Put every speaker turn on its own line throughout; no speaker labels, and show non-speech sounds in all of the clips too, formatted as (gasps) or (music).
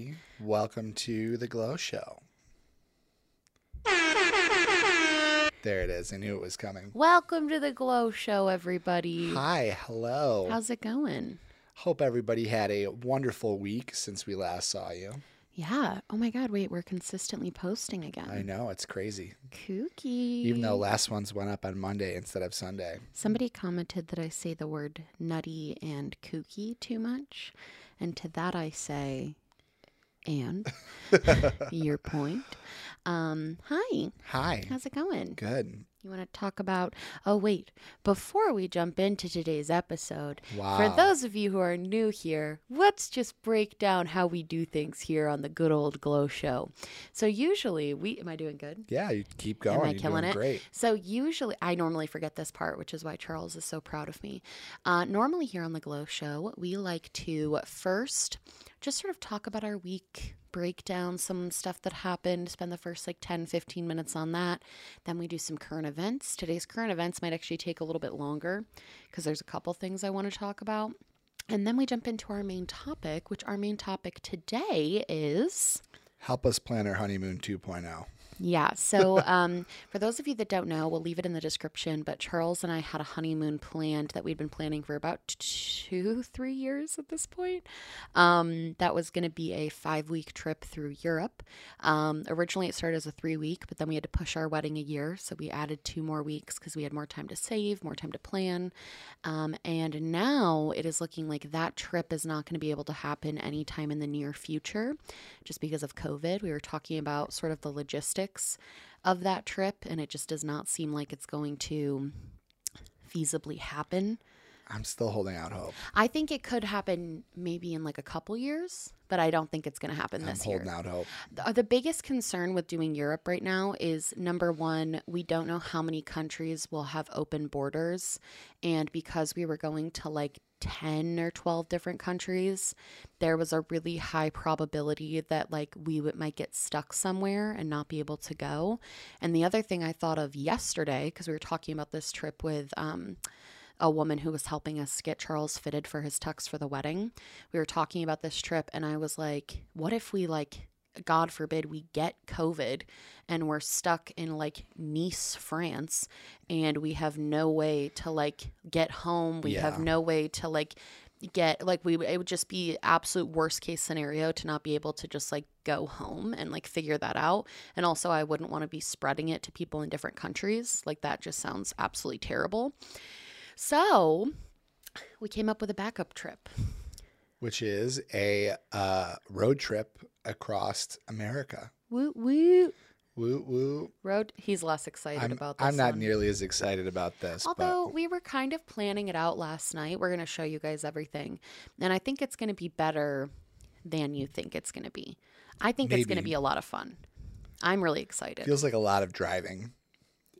everyone.
Hi, everybody. Welcome to the Glow Show. There it is. I knew it was coming.
Welcome to the Glow Show, everybody.
Hi, hello.
How's it going?
Hope everybody had a wonderful week since we last saw you.
Yeah. Oh my God. Wait, we're consistently posting again.
I know, it's crazy.
Kooky.
Even though last one's went up on Monday instead of Sunday.
Somebody commented that I say the word nutty and kooky too much. And to that I say, and (laughs) your point. Um, hi.
Hi.
How's it going?
Good.
You want to talk about? Oh, wait. Before we jump into today's episode,
Wow.
for those of you who are new here, let's just break down how we do things here on the good old Glow Show. So, usually, we am I doing good?
Yeah, you keep going.
Am I
You're
killing
doing
it?
great.
So usually, I normally forget this part, which is why Charles is so proud of me. Uh, normally, here on the Glow Show, we like to first just sort of talk about our week, break down some stuff that happened, spend the first like 10, 15 minutes on that. Then we do some current events. Today's current events might actually take a little bit longer because there's a couple things I want to talk about. And then we jump into our main topic, which our main topic today is.
Help us plan our honeymoon oh. 2.0.
Yeah. So, um, for those of you that don't know, we'll leave it in the description. But Charles and I had a honeymoon planned that we'd been planning for about two, three years at this point. Um, that was going to be a five week trip through Europe. Um, originally, it started as a three week, but then we had to push our wedding a year. So, we added two more weeks because we had more time to save, more time to plan. Um, and now it is looking like that trip is not going to be able to happen anytime in the near future just because of COVID. We were talking about sort of the logistics of that trip, and it just does not seem like it's going to feasibly happen.
I'm still holding out hope.
I think it could happen maybe in like a couple years, but I don't think it's going to happen
I'm
this year.
holding out hope.
The, the biggest concern with doing Europe right now is number one, we don't know how many countries will have open borders. And because we were going to like 10 or 12 different countries, there was a really high probability that like we would, might get stuck somewhere and not be able to go. And the other thing I thought of yesterday, because we were talking about this trip with, um, a woman who was helping us get Charles fitted for his tux for the wedding. We were talking about this trip and I was like, what if we like God forbid we get COVID and we're stuck in like Nice, France, and we have no way to like get home. We have no way to like get like we it would just be absolute worst case scenario to not be able to just like go home and like figure that out and also i wouldn't want to be spreading it to people in different countries like that just sounds absolutely terrible so we came up with a backup trip
which is a uh, road trip across America.
woo woo
Woo woo.
road he's less excited
I'm,
about this
I'm not
one.
nearly as excited about this.
Although we were kind of planning it out last night, we're going to show you guys everything. And I think it's going to be better than you think it's going to be. I think it's going to be a lot of fun. I'm really excited.
feels like a lot of driving.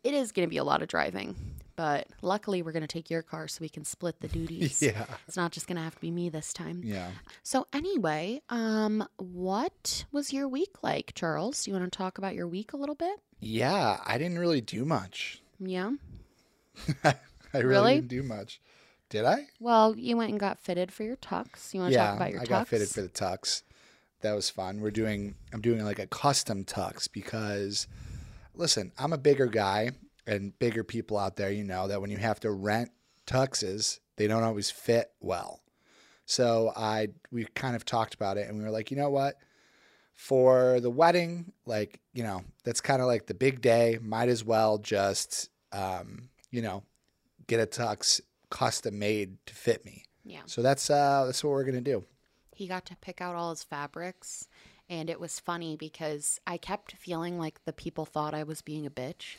it is going to be a lot of driving, but luckily we're going to take your car so we can split the duties. (laughs)
Yeah.
It's not just going to have to be me this time.
Yeah.
So anyway, um what was your week like, Charles? Do you want to talk about your week a little bit?
Yeah. I didn't really do much.
Yeah. (laughs)
I really,
Really?
didn't do much. Did I?
Well, you went and got fitted for your tux. You want to
yeah.
talk about your
I
tux?
I got fitted for the tux. That was fun. We're doing. I'm doing like a custom tux because, listen, I'm a bigger guy, and bigger people out there, you know that when you have to rent tuxes, they don't always fit well. So I we kind of talked about it, and we were like, you know what? For the wedding, like you know, that's kind of like the big day. Might as well just, um, you know, get a tux custom made to fit me.
Yeah.
So that's uh that's what we're gonna do.
he got to pick out all his fabrics and it was funny because i kept feeling like the people thought i was being a bitch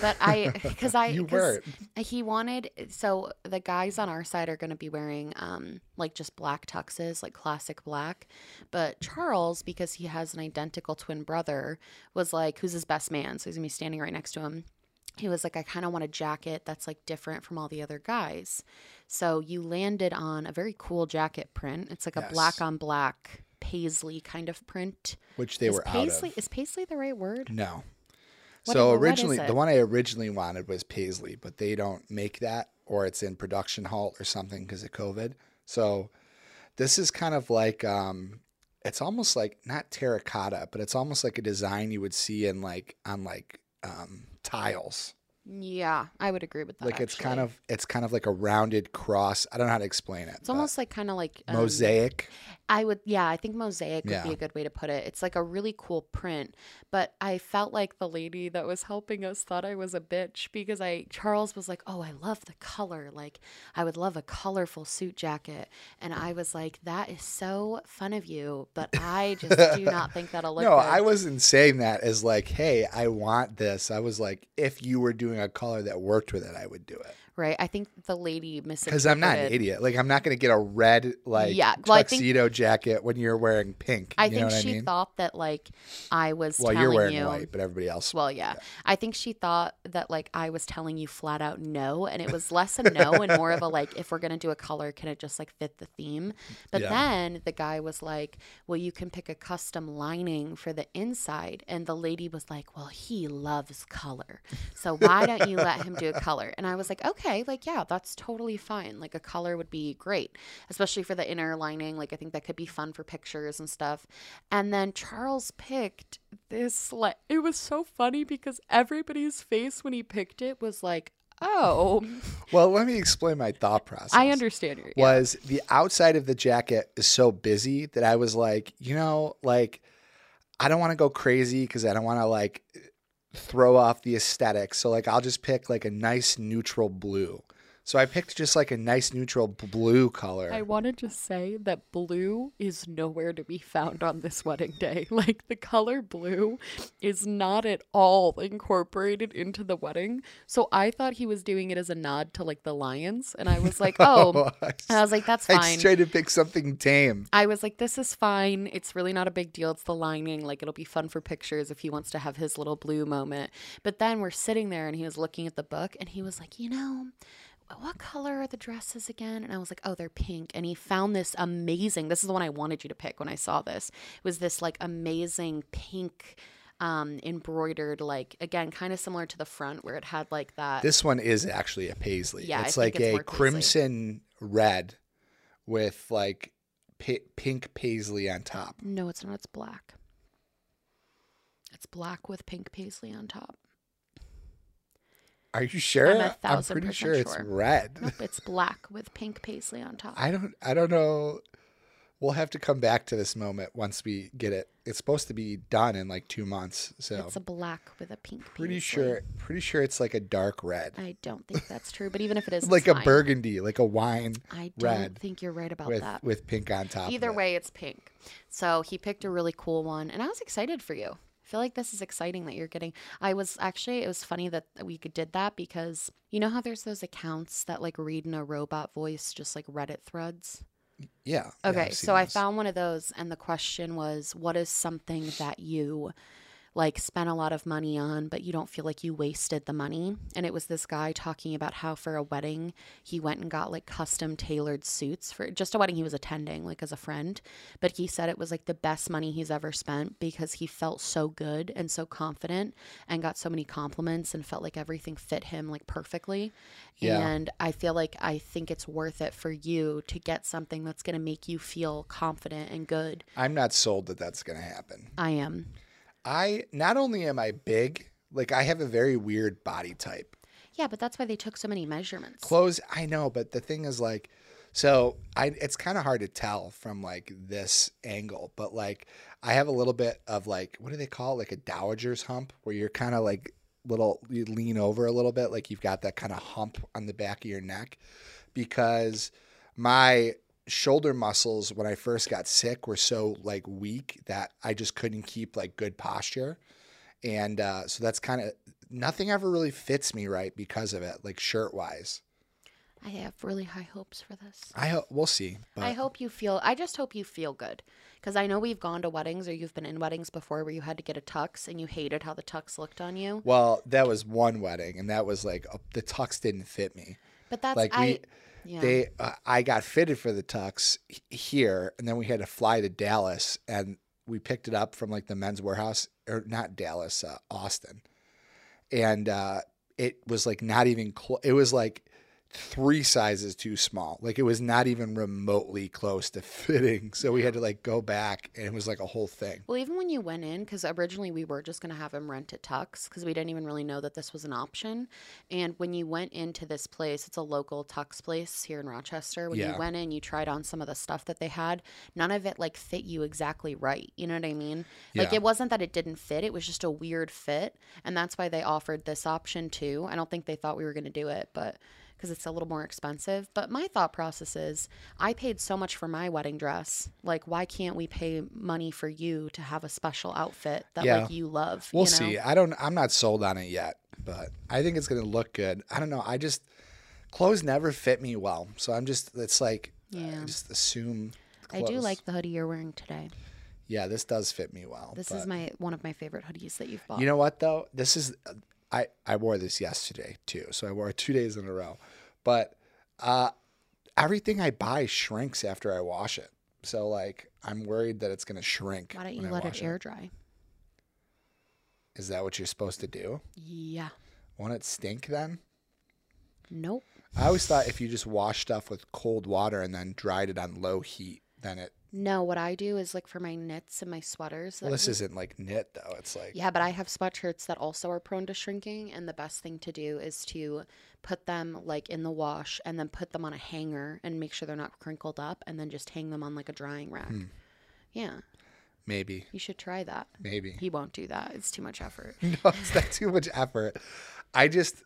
but i (laughs) because i
You weren't.
he wanted so the guys on our side are going to be wearing um like just black tuxes like classic black but charles because he has an identical twin brother was like who's his best man so he's gonna be standing right next to him he was like, I kind of want a jacket that's like different from all the other guys. So you landed on a very cool jacket print. It's like a black on black paisley kind of print.
which they
is
were
paisley
out of.
is paisley the right word?
No.
What-
so
is
originally, the one I originally wanted was paisley, but they don't make that, or it's in production halt or something because of COVID. So this is kind of like um, it's almost like not terracotta, but it's almost like a design you would see in like on like um, tiles.
Yeah, I would agree with that.
like it's kind of it's kind of like a rounded cross. I don't know how to explain it.
It's almost like kind of like um,
mosaic.
I would, yeah, I think mosaic would be a good way to put it. It's like a really cool print, but I felt like the lady that was helping us thought I was a bitch because I, Charles was like, oh, I love the color. Like, I would love a colorful suit jacket. And I was like, that is so fun of you, but I just (laughs) do not think that'll look
No,
good.
I wasn't saying that as like, hey, I want this. I was like, if you were doing a color that worked with it, I would do it.
Right? I think the lady misinterpreted.
Because I'm not an idiot. Like I'm not going to get a red like
Yeah, well, I think-
tuxedo jacket when you're wearing pink.
I
you know
think she
I mean?
thought that like I was
well,
telling
you're wearing
you.
white, but everybody else.
Well, yeah. I think she thought that like I was telling you flat out no, and it was less a no and more of a like, if we're gonna do a color, can it just like fit the theme? But
Yeah.
then the guy was like, well, you can pick a custom lining for the inside, and the lady was like, well, he loves color, so why don't you let him do a color? And I was like, okay, like yeah, that's totally fine. Like a color would be great, especially for the inner lining. Like I think that could be fun for pictures and stuff. And then Charles picked this like it was so funny because everybody's face when he picked it was like, "Oh, (laughs)
well, let me explain my thought process.
I understand your yeah.
was the outside of the jacket is so busy that I was like, you know, like I don't want to go crazy because I don't want to like throw off the aesthetic. So like I'll just pick like a nice neutral blue. So I picked just like a nice neutral blue color.
I wanted to say that blue is nowhere to be found on this wedding day. (laughs) Like the color blue is not at all incorporated into the wedding. So I thought he was doing it as a nod to like the lions, and I was like, (laughs) oh, "Oh."
I,
And I was like, "That's fine.
I
fine."
just tried to pick something tame.
I was like, this is fine. It's really not a big deal. It's the lining. Like, it'll be fun for pictures if he wants to have his little blue moment. But then we're sitting there and he was looking at the book and he was like, you know, what color are the dresses again? And I was like, oh, they're pink. And he found this amazing, this is the one I wanted you to pick when I saw this. It was this like amazing pink. Um, embroidered like again, kind of similar to the front where it had like that.
This one is actually a paisley.
Yeah,
it's like
it's
a
paisley.
crimson red with like pi- pink paisley on top.
no, it's not. It's black. It's black with pink paisley on top.
Are you sure?
I'm a thousand
pretty
percent
sure it's
sure.
red.
Nope, it's black with pink paisley on top.
I don't I don't know. We'll have to come back to this moment once we get it. It's supposed to be done in like 2 months. So
It's a black with a pink
pretty
paisley.
sure pretty sure it's like a dark red.
I don't think that's true, but even if it is, (laughs)
like a
fine.
burgundy, like a wine
I don't think you're right about
with
that.
with pink on top.
Either
it.
way, it's pink. So he picked a really cool one, and I was excited for you. I feel like this is exciting that you're getting. I was actually, it was funny that we did that because you know how there's those accounts that like read in a robot voice, just like Reddit threads?
Yeah. yeah,
Okay,
I've
so
seen
I found one of those, and the question was, what is something that you like spent a lot of money on, but you don't feel like you wasted the money? And it was this guy talking about how for a wedding, he went and got like custom tailored suits for just a wedding he was attending, like as a friend. But he said it was like the best money he's ever spent because he felt so good and so confident and got so many compliments and felt like everything fit him like perfectly.
Yeah.
And I feel like I think it's worth it for you to get something that's going to make you feel confident and good.
I'm not sold that that's going to happen.
I am.
I not only am I big, like I have a very weird body type.
Yeah, but that's why they took so many measurements.
Clothes, I know, but the thing is like so I it's kind of hard to tell from like this angle, but like I have a little bit of like what do they call it? Like a dowager's hump where you're kind of like little you lean over a little bit like you've got that kind of hump on the back of your neck because my shoulder muscles when I first got sick were so like weak that I just couldn't keep like good posture. And uh, so that's kind of nothing ever really fits me right because of it, like shirt wise.
I have really high hopes for this.
I hope we'll see. But
I hope you feel, I just hope you feel good. Because I know we've gone to weddings or you've been in weddings before where you had to get a tux and you hated how the tux looked on you.
well, that was one wedding, and that was like uh, the tux didn't fit me.
But that's,
Like
I,
we,
yeah.
they, uh, I got fitted for the tux here, and then we had to fly to Dallas, and we picked it up from like the men's warehouse, or not Dallas, uh, Austin, and uh, it was like not even close. It was like three sizes too small. Like it was not even remotely close to (laughs) fitting. So we had to like go back and it was like a whole thing.
Well, even when you went in, because originally we were just going to have him rent at Tux because we didn't even really know that this was an option. And when you went into this place, it's a local Tux place here in Rochester. When
Yeah.
you went in, you tried on some of the stuff that they had. None of it like fit you exactly right. You know what I mean? Like it wasn't that it didn't fit, it was just a weird fit. And that's why they offered this option too. I don't think they thought we were going to do it, but because it's a little more expensive. But my thought process is I paid so much for my wedding dress. Like, why can't we pay money for you to have a special outfit that
Yeah.
like you love?
We'll
you know?
see. I don't I'm not sold on it yet, but I think it's going to look good. I don't know. I just clothes never fit me well. So I'm just it's like
Yeah.
I just assume
I do like the hoodie you're wearing today.
Yeah, this does fit me well.
This is my one of my favorite hoodies that you've bought.
You know what though? This is I I wore this yesterday too, so I wore it two days in a row. But uh, everything I buy shrinks after I wash it. So like I'm worried that it's gonna shrink.
why don't you let it air dry?
Is that what you're supposed to do?
Yeah.
Won't it stink then?
Nope.
I always thought if you just wash stuff with cold water and then dried it on low heat, then it.
No, what I do is like for my knits and my sweaters.
Well, this
we-
isn't like knit though. It's like
Yeah, but I have sweatshirts that also are prone to shrinking, and the best thing to do is to put them like in the wash and then put them on a hanger and make sure they're not crinkled up, and then just hang them on like a drying rack.
Hmm.
Yeah,
maybe,
you should try that.
maybe.
He won't do that. It's too much effort. (laughs)
no, it's not too much effort. I just,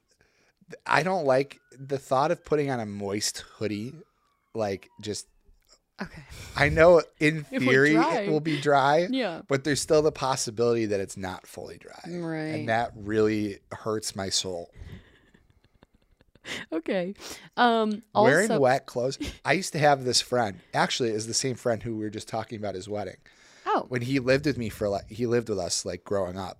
I don't like the thought of putting on a moist hoodie. Like, just,
Okay.
I know in theory it will be dry,
Yeah.
but there's still the possibility that it's not fully dry.
Right.
And that really hurts my soul.
Okay. Um.
Wearing wet clothes. I used to have this friend, actually, is the same friend who we were just talking about his wedding.
oh,
when he lived with me for like he lived with us like growing up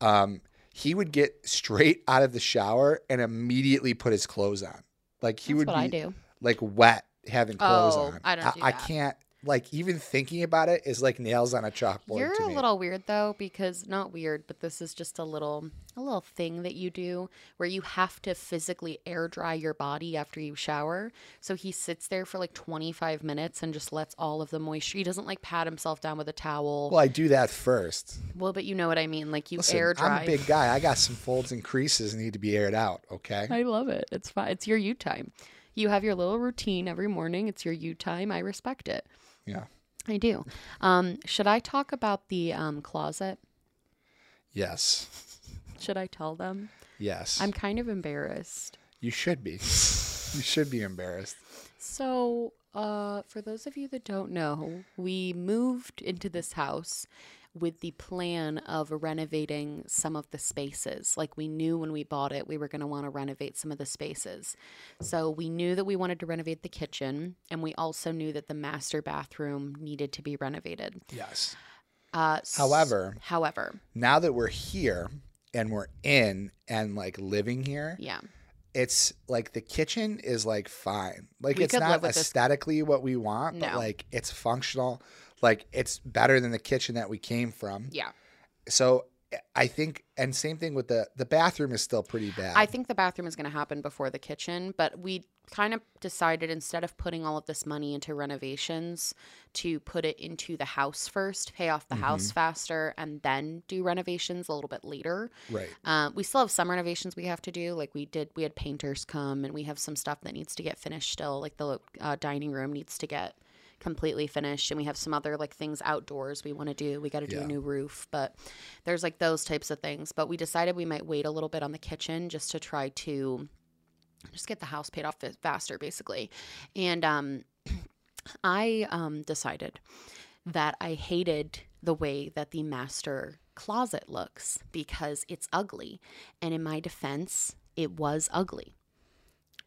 um he would get straight out of the shower and immediately put his clothes on like he
that's
would
what
be
I do.
like wet having clothes
Oh,
on
I don't do
I, can't like even thinking about it is like nails on a chalkboard
You're a
me
little weird though, because not weird, but this is just a little a little thing that you do where you have to physically air dry your body after you shower. So he sits there for like 25 minutes and just lets all of the moisture. He doesn't like pat himself down with a towel.
well i do that first
Well, but you know what I mean. Like you
Listen,
air dry.
i'm a big guy i got some folds and creases need to be aired out okay
I love it. It's fine. It's your you time. You have your little routine every morning. It's your you time. I respect it.
yeah
I do. Um, should I talk about the um, closet?
yes
Should I tell them?
yes
I'm kind of embarrassed.
you should be you should be embarrassed
So, uh, for those of you that don't know, we moved into this house with the plan of renovating some of the spaces. Like we knew when we bought it, we were going to want to renovate some of the spaces. So we knew that we wanted to renovate the kitchen, and we also knew that the master bathroom needed to be renovated.
yes
Uh,
However-
however,
now that we're here and we're in and like living here,
yeah,
it's like the kitchen is like fine. Like
We
it's not
with this-
aesthetically what we want, but like it's functional. Like it's better than the kitchen that we came from.
yeah.
So I think, and same thing with the the bathroom is still pretty bad.
I think the bathroom is going to happen before the kitchen, but we kind of decided instead of putting all of this money into renovations to put it into the house first, pay off the
Mm-hmm.
house faster, and then do renovations a little bit later.
right.
Um, we still have some renovations we have to do. Like we did, we had painters come, and we have some stuff that needs to get finished still. Like the uh, dining room needs to get completely finished, and we have some other like things outdoors we want to do. We got to do
Yeah.
a new roof, but there's like those types of things. But we decided we might wait a little bit on the kitchen just to try to just get the house paid off faster, basically. And um, (clears throat) I um, decided that I hated the way that the master closet looks because it's ugly. And in my defense, it was ugly.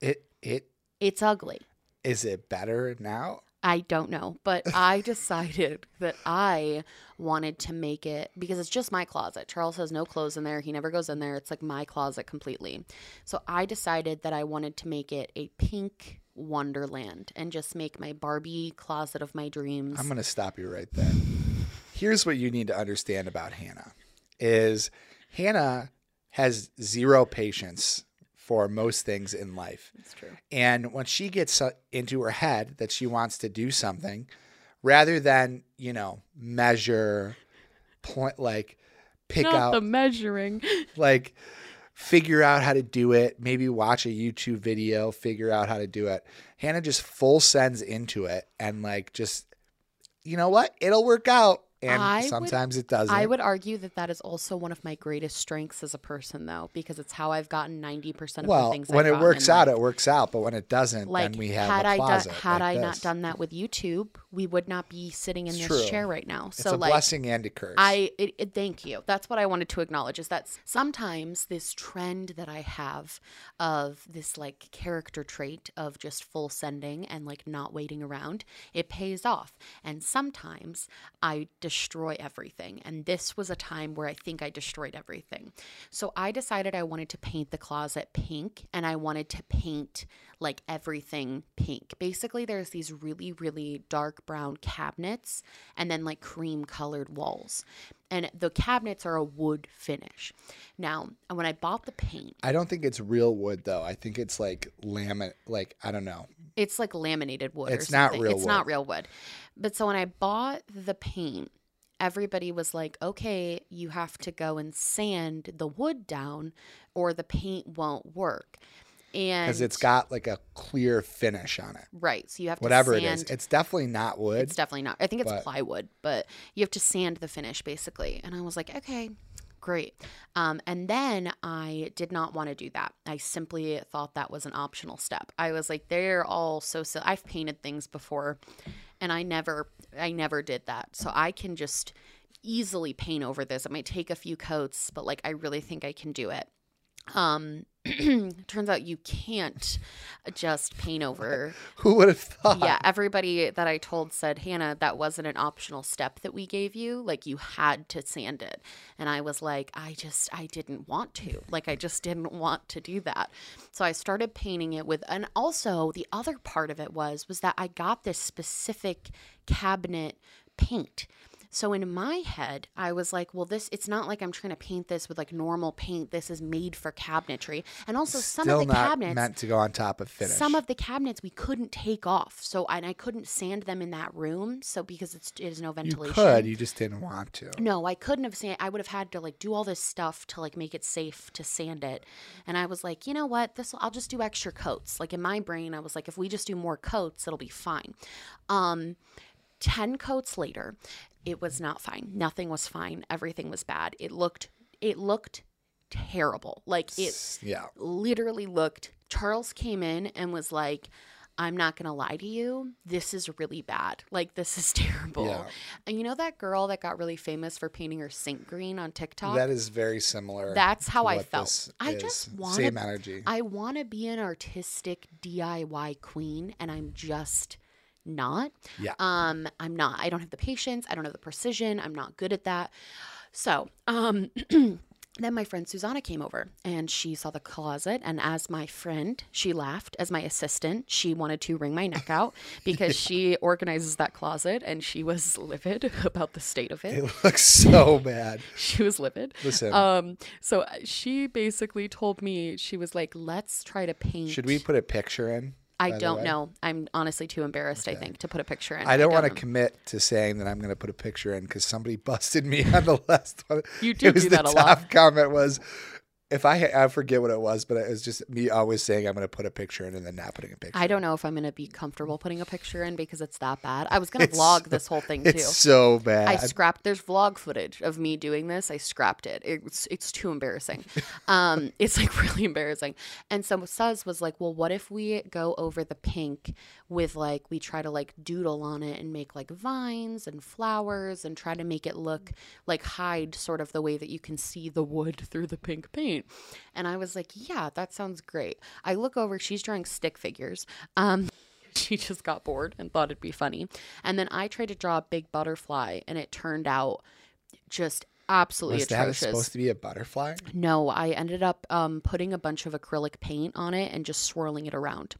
It it
It's ugly.
is it better now?
I don't know, but I decided (laughs) that I wanted to make it because it's just my closet. Charles has no clothes in there. He never goes in there. It's like my closet completely. So I decided that I wanted to make it a pink wonderland and just make my Barbie closet of my dreams.
I'm going to stop you right there. Here's what you need to understand about Hannah is Hannah has zero patience for most things in life.
That's true.
And when she gets uh, into her head that she wants to do something, rather than, you know, measure, point, like pick
Not
out,
the measuring. (laughs)
like figure out how to do it, maybe watch a YouTube video, figure out how to do it. Hannah just full sends into it and like just, you know what? It'll work out. And
I would-
sometimes it doesn't.
I would argue that that is also one of my greatest strengths as a person, though, because it's how I've gotten ninety percent of the
well,
things.
when
I've
done.
When
it
works
out,
life.
it works out. But when it doesn't,
like
then we have
had
a
I done had
like
I not done that with YouTube, we would not be sitting in
It's
this
true.
chair right now.
it's
So
a
like
blessing and a curse.
I it, it, thank you. That's what I wanted to acknowledge is that sometimes this trend that I have of this like character trait of just full sending and like not waiting around, it pays off. And sometimes I destroy everything. And this was a time where I think I destroyed everything. So I decided I wanted to paint the closet pink and I wanted to paint like everything pink. Basically, there's these really, really dark brown cabinets and then like cream colored walls. And the cabinets are a wood finish. Now, when I bought the paint,
I don't think it's real wood though. I think it's like laminate. Like I don't know.
it's like laminated wood. or
It's not real
It's not real wood. But so when I bought the paint, everybody was like, okay, you have to go and sand the wood down or the paint won't work. And
Because it's got like a clear finish on it.
right. So you have to
whatever
sand
is, it's definitely not wood.
It's definitely not. I think it's
but-
plywood, but you have to sand the finish basically. And I was like, okay, great. Um, and then I did not want to do that. I simply thought that was an optional step. I was like, they're all so silly. I've painted things before, and I never, I never did that. So I can just easily paint over this. It might take a few coats, but like I really think I can do it. Um, (clears throat) turns out you can't just paint over (laughs)
Who would have thought?
yeah, everybody that I told said, Hannah, that wasn't an optional step that we gave you. Like, you had to sand it. And I was like, I just, I didn't want to. Like, I just didn't want to do that. So I started painting it with, and also the other part of it was, was that I got this specific cabinet paint. So in my head, I was like, well, this, it's not like I'm trying to paint this with like normal paint. This is made for cabinetry. And also, some
Still
of the
not
cabinets,
meant to go on top of finish.
some of the cabinets we couldn't take off, so and I couldn't sand them in that room. So because it's it is no ventilation.
you could, you just didn't want to.
No, I couldn't have sand. I would have had to like do all this stuff to like make it safe to sand it. And I was like, you know what? This I'll just do extra coats. Like in my brain, I was like, if we just do more coats, it'll be fine. Um, ten coats later, it was not fine. Nothing was fine. Everything was bad. It looked. It looked terrible. Like it
Yeah.
literally looked Charles came in and was like I'm not going to lie to you. This is really bad. Like this is (laughs) terrible.
Yeah.
And you know that girl that got really famous for painting her sink green on TikTok?
That is very similar.
That's how I felt. I just wanna-
same energy.
I want to be an artistic DIY queen and I'm just not.
Yeah.
Um I'm not. I don't have the patience, I don't have the precision. I'm not good at that. So, um (clears throat) then my friend Susanna came over and she saw the closet and as my friend, she laughed. As my assistant, she wanted to wring my neck out (laughs) because she organizes that closet and she was livid (laughs) about the state of it.
it looks so bad. (laughs)
She was livid.
Listen,
Um, so uh, she basically told me she was like, "Let's try to paint."
should we put a picture in?
I don't know. I'm honestly too embarrassed. I think to put a picture in.
I don't want to commit to saying that I'm going to put a picture in because somebody (laughs) busted me on the last one.
You (laughs) do
it was
do
the
that a
top
lot.
comment was, if I I forget what it was, but it was just me always saying I'm going to put a picture in and then not putting a picture.
I don't know if I'm gonna be comfortable putting a picture in because it's that bad. I was gonna
It's
vlog this (laughs) whole thing too.
It's so bad.
I scrapped. There's vlog footage of me doing this. I scrapped it. It's it's too embarrassing. (laughs) Um, it's like really embarrassing. And so Suz was like, "Well, what if we go over the pink with like we try to like doodle on it and make like vines and flowers and try to make it look like hide sort of the way that you can see the wood through the pink paint." And I was like, "Yeah, that sounds great." I look over. She's drawing stick figures. Um, (laughs) she just got bored and thought it'd be funny. And then I tried to draw a big butterfly and it turned out just absolutely
was that supposed to be a butterfly?
no, I ended up um, putting a bunch of acrylic paint on it and just swirling it around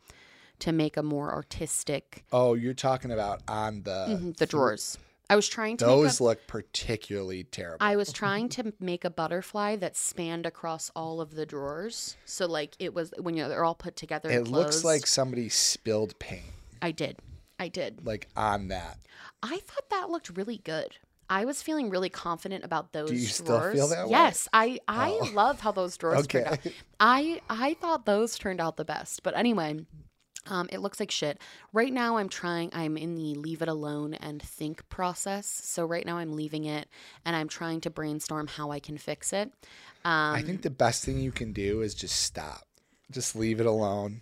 to make a more artistic
Oh, you're talking about on the
Mhm, the drawers. I was trying to make a,
Those look particularly terrible.
I was trying to make a butterfly that spanned across all of the drawers. So like it was when you're they're all put together.
it looks like somebody spilled paint
I did. I did.
like on that.
I thought that looked really good. I was feeling really confident about those
you still
drawers.
feel that way?
Yes, I I
Oh.
love how those drawers turned (laughs) out. I I thought those turned out the best. But anyway, um, it looks like shit. Right now, I'm trying. I'm in the leave it alone and think process. So right now, I'm leaving it, and I'm trying to brainstorm how I can fix it. Um,
I think the best thing you can do is just stop. Just leave it alone.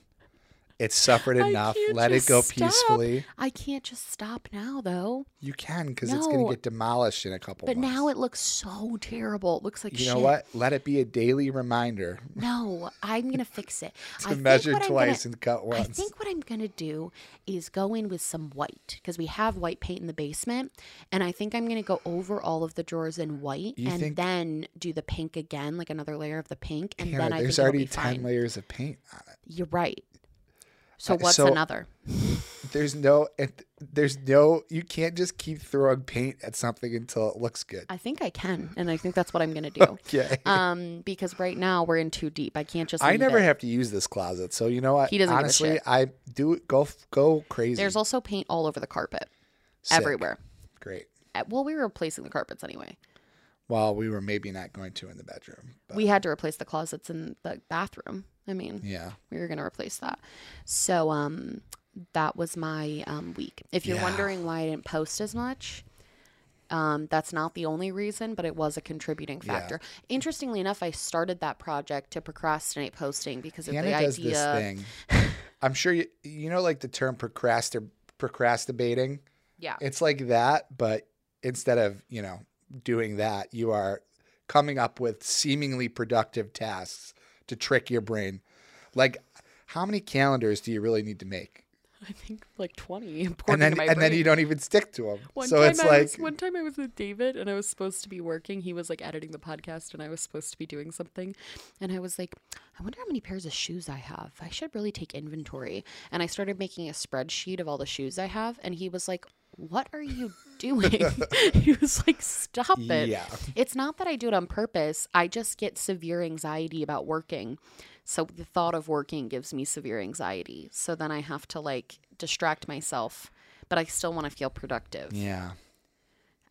It's suffered enough. Let it go
stop.
peacefully.
I can't just stop now, though.
You can because it's going to get demolished in a couple
But
months.
But now it looks so terrible. It looks like
you
shit.
know what? Let it be a daily reminder
No, I'm gonna (laughs) fix it. I
to
think
measure
what I'm
twice
gonna-
and cut once.
I think what I'm gonna do is go in with some white because we have white paint in the basement, and I think I'm gonna go over all of the drawers in white,
You
and then do the pink again, like another layer of the pink, and then I
there's
think
already
it'll be
10
fine.
layers of paint on it.
You're right. So
Uh,
what's
so-
another?
There's no, it, there's no, you can't just keep throwing paint at something until it looks good.
I think I can, and I think that's what I'm gonna (laughs) do.
Okay.
Um, because right now we're in too deep. I can't just.
I never
it.
have to use this closet, so you know what?
He doesn't
Honestly. I do go go crazy.
There's also paint all over the carpet,
Sick.
everywhere.
Great.
Well, we were replacing the carpets anyway.
Well, we were maybe not going to in the bedroom, but
we had to replace the closets in the bathroom. I mean,
yeah.
we were going to replace that. So, um, that was my um, week. If you're
Yeah.
wondering why I didn't post as much, um, that's not the only reason, but it was a contributing
Yeah.
factor. Interestingly enough, I started that project to procrastinate posting because of
Hannah
the
does this
idea. (laughs)
thing. I'm sure you you know like the term procrastin procrastinating.
Yeah.
It's like that, but instead of, you know, doing that, you are coming up with seemingly productive tasks to trick your brain. Like how many calendars do you really need to make? (laughs)
I think like 20.
And then and then you don't even stick to them.
One
so
time
it's
I
like
was, one time I was with David and I was supposed to be working. He was like editing the podcast and I was supposed to be doing something. And I was like, I wonder how many pairs of shoes I have. I should really take inventory. And I started making a spreadsheet of all the shoes I have. And he was like, What are you doing? (laughs) he was like, Stop it.
Yeah.
It's not that I do it on purpose. I just get severe anxiety about working. So the thought of working gives me severe anxiety. So then I have to like distract myself, but I still want to feel productive.
yeah.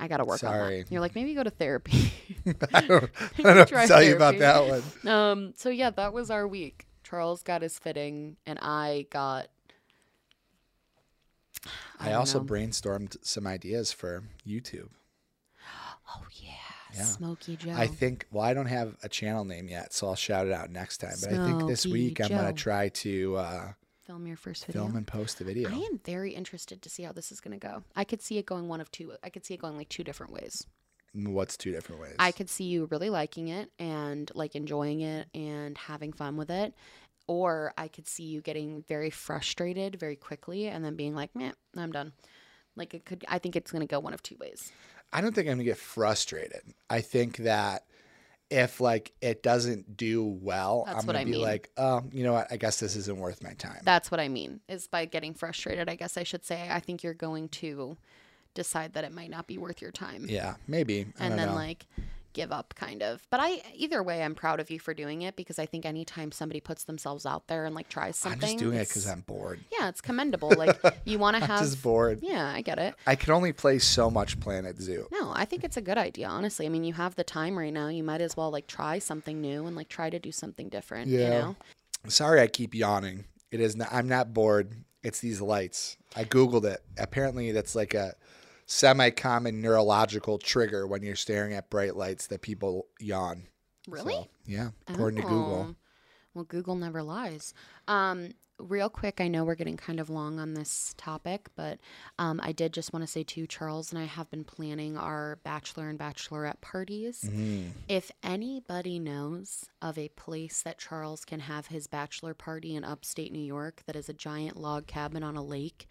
I got to work on
Sorry.
that. You're like, maybe go to therapy. (laughs) (laughs)
I don't, I don't know
Try
to tell you about that one.
um, so yeah, that was our week. Charles got his fitting, and I got.
I,
don't
also
know.
brainstormed some ideas for YouTube.
Oh yeah,
Yeah.
Smoky Joe.
I think well, I don't have a channel name yet, so I'll shout it out next time. But I think this week I'm gonna try to uh,
film your first video.
film and post a video.
I am very interested to see how this is going to go. I could see it going one of two. I could see it going like two different ways.
What's two different ways?
I could see you really liking it and like enjoying it and having fun with it. Or I could see you getting very frustrated very quickly and then being like, "Meh, I'm done." Like it could. I think it's going to go one of two ways.
I don't think I'm gonna get frustrated. I think that if like it doesn't do well,
That's
I'm gonna
I
be
mean.
like, oh, you know what? I guess this isn't worth my time.
That's what I mean. Is by getting frustrated. I guess I should say. I think you're going to decide that it might not be worth your time.
yeah, maybe. I
and
don't
then
know.
like give up kind of but i either way i'm proud of you for doing it because i think anytime somebody puts themselves out there and like tries something.
I'm just doing it because I'm bored.
yeah it's commendable like (laughs) you want to have
just bored.
yeah i get it
I can only play so much Planet Zoo.
no i think it's a good idea honestly i mean you have the time right now you might as well like try something new and like try to do something different you
Yeah.
know
Sorry, I keep yawning. It is not. I'm not bored. It's these lights. I googled it. Apparently, that's like a semi-common neurological trigger when you're staring at bright lights that people yawn.
really
So, yeah, according to Google.
Oh. Well, Google never lies. Um, real quick, I know we're getting kind of long on this topic, but um, I did just want to say too, Charles and I have been planning our bachelor and bachelorette parties.
Mm-hmm.
If anybody knows of a place that Charles can have his bachelor party in upstate New York that is a giant log cabin on a lake,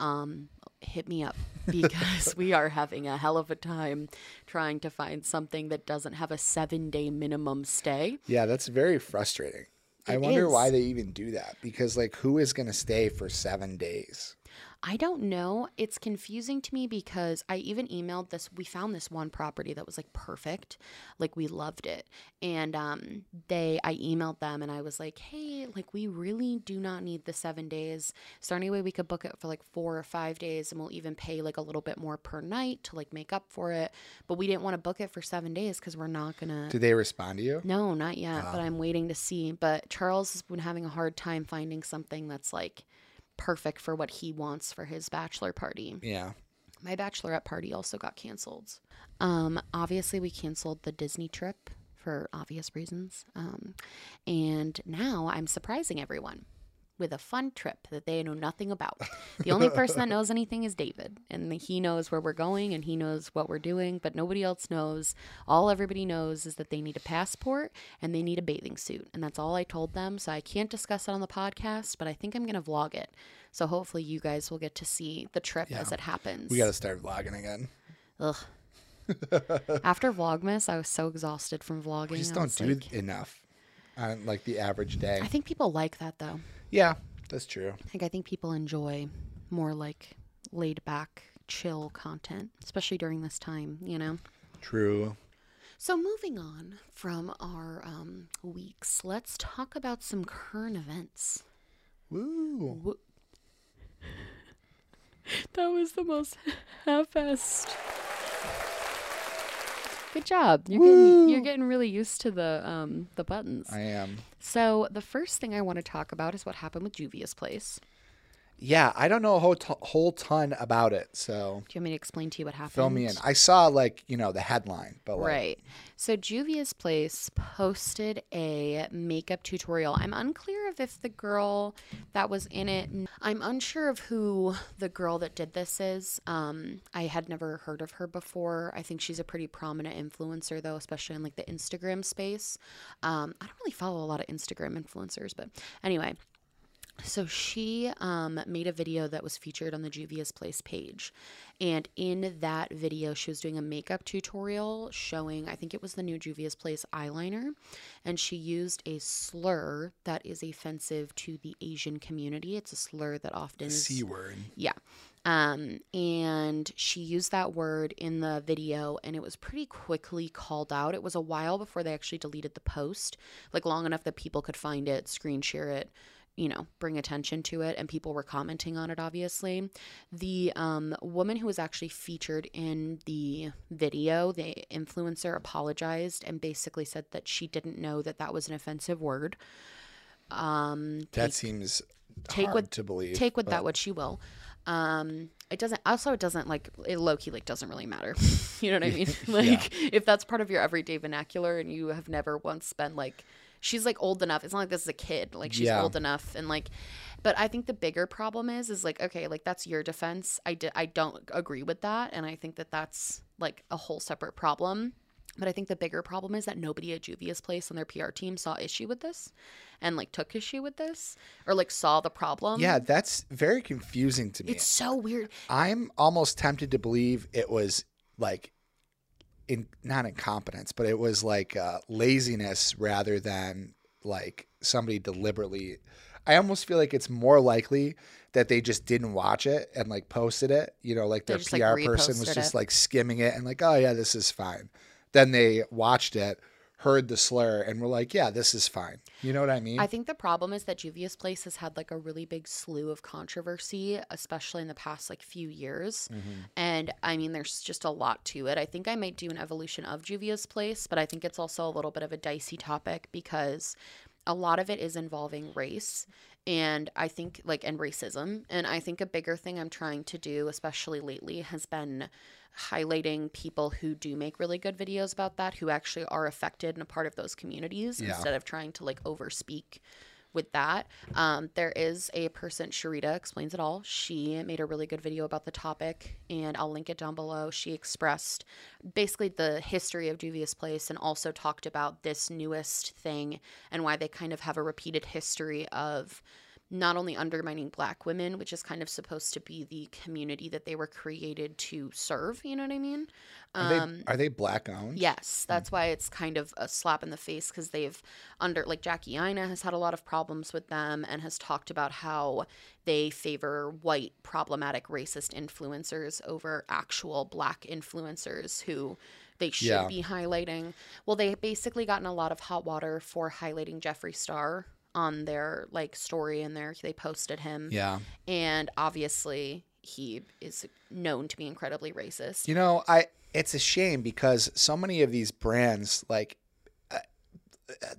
um, hit me up (laughs) because we are having a hell of a time trying to find something that doesn't have a seven day minimum stay.
Yeah, that's very frustrating. I
It
wonder why they even do that because, like, who is going to stay for seven days?
I don't know. It's confusing to me because I even emailed this. We found this one property that was like perfect, like we loved it, and um, they I emailed them and I was like, hey, like we really do not need the seven days. Is there any way we could book it for like four or five days, and we'll even pay like a little bit more per night to like make up for it? But we didn't want to book it for seven days because we're not gonna.
Did they respond to you?
No, not yet, but I'm waiting to see. But Charles has been having a hard time finding something that's like perfect for what he wants for his bachelor party.
Yeah.
My bachelorette party also got canceled. Um, obviously, we canceled the Disney trip for obvious reasons. Um, and now I'm surprising everyone with a fun trip that they know nothing about. The only (laughs) person that knows anything is David, and he knows where we're going and he knows what we're doing, but nobody else knows. All everybody knows is that they need a passport and they need a bathing suit, and that's all I told them. So I can't discuss it on the podcast, but I think I'm going to vlog it. So hopefully you guys will get to see the trip as it happens.
We got to start vlogging again.
Ugh. (laughs) After Vlogmas, I was so exhausted from vlogging.
We just don't do
like-
enough on like the average day.
I think people like that though.
Yeah, that's true.
Like I think people enjoy more like laid back, chill content, especially during this time, you know.
True.
So moving on from our um, weeks, let's talk about some current events.
Woo. (laughs)
That was the most (laughs) half-assed. Good job. You're getting you're getting really used to the um the buttons.
I am.
So the first thing I want to talk about is what happened with Juvia's place.
Yeah, I don't know a whole, t- whole ton about it, so
Do you want me to explain to you what happened?
fill me in. I saw like you know the headline, but like,
Right. So Juvia's Place posted a makeup tutorial. I'm unclear of if the girl that was in it. I'm unsure of who the girl that did this is. Um, I had never heard of her before. I think she's a pretty prominent influencer though, especially in like the Instagram space. Um, I don't really follow a lot of Instagram influencers, but anyway. So she um, made a video that was featured on the Juvia's Place page. And in that video, she was doing a makeup tutorial showing, I think it was the new Juvia's Place eyeliner. And she used a slur that is offensive to the Asian community. It's a slur that often is.
C word.
Yeah. Um, and she used that word in the video and it was pretty quickly called out. It was a while before they actually deleted the post, like long enough that people could find it, screen share it, you know, bring attention to it, and people were commenting on it, obviously. The um, woman who was actually featured in the video, the influencer, apologized and basically said that she didn't know that that was an offensive word. Um,
That seems
take
hard
what-
to believe.
take with
but
that what she will. Um, it doesn't. Also, it doesn't like it low key like doesn't really matter. (laughs) you know what I mean? (laughs) Like if that's part of your everyday vernacular and you have never once been like, she's like old enough. It's not like this is a kid. Like she's
Yeah.
old enough and like. But I think the bigger problem is is like okay, like that's your defense. I di- I don't agree with that, and I think that that's like a whole separate problem. But I think the bigger problem is that nobody at Juvia's place and their PR team saw issue with this and like took issue with this or like saw the problem.
Yeah, that's very confusing to me.
It's so weird.
I'm almost tempted to believe it was like in not incompetence, but it was like uh, laziness rather than like somebody deliberately. I almost feel like it's more likely that they just didn't watch it and like posted it. You know, like their
just, like,
PR person was just
it.
like skimming it and like, oh yeah, this is fine. Then they watched it, heard the slur, and were like, yeah, this is fine. You know what I mean?
I think the problem is that Juvia's Place has had like a really big slew of controversy, especially in the past like few years. Mm-hmm. And I mean, there's just a lot to it. I think I might do an evolution of Juvia's Place, but I think it's also a little bit of a dicey topic because a lot of it is involving race and i think like and racism and i think a bigger thing i'm trying to do especially lately has been highlighting people who do make really good videos about that who actually are affected and a part of those communities
Yeah.
instead of trying to like overspeak with that. Um, there is a person, Cherita explains it all. She made a really good video about the topic, and I'll link it down below. She expressed basically the history of Juvia's Place and also talked about this newest thing and why they kind of have a repeated history of not only undermining black women, which is kind of supposed to be the community that they were created to serve, you know what I mean?
Are,
Um,
they, are they black owned?
Yes, that's why it's kind of a slap in the face because they've under like Jackie Aina has had a lot of problems with them and has talked about how they favor white problematic racist influencers over actual black influencers who they should
Yeah.
be highlighting. Well, they basically gotten a lot of hot water for highlighting Jeffree Star on their like story and there they posted him
Yeah.
and obviously he is known to be incredibly racist.
You know, I it's a shame because so many of these brands like uh,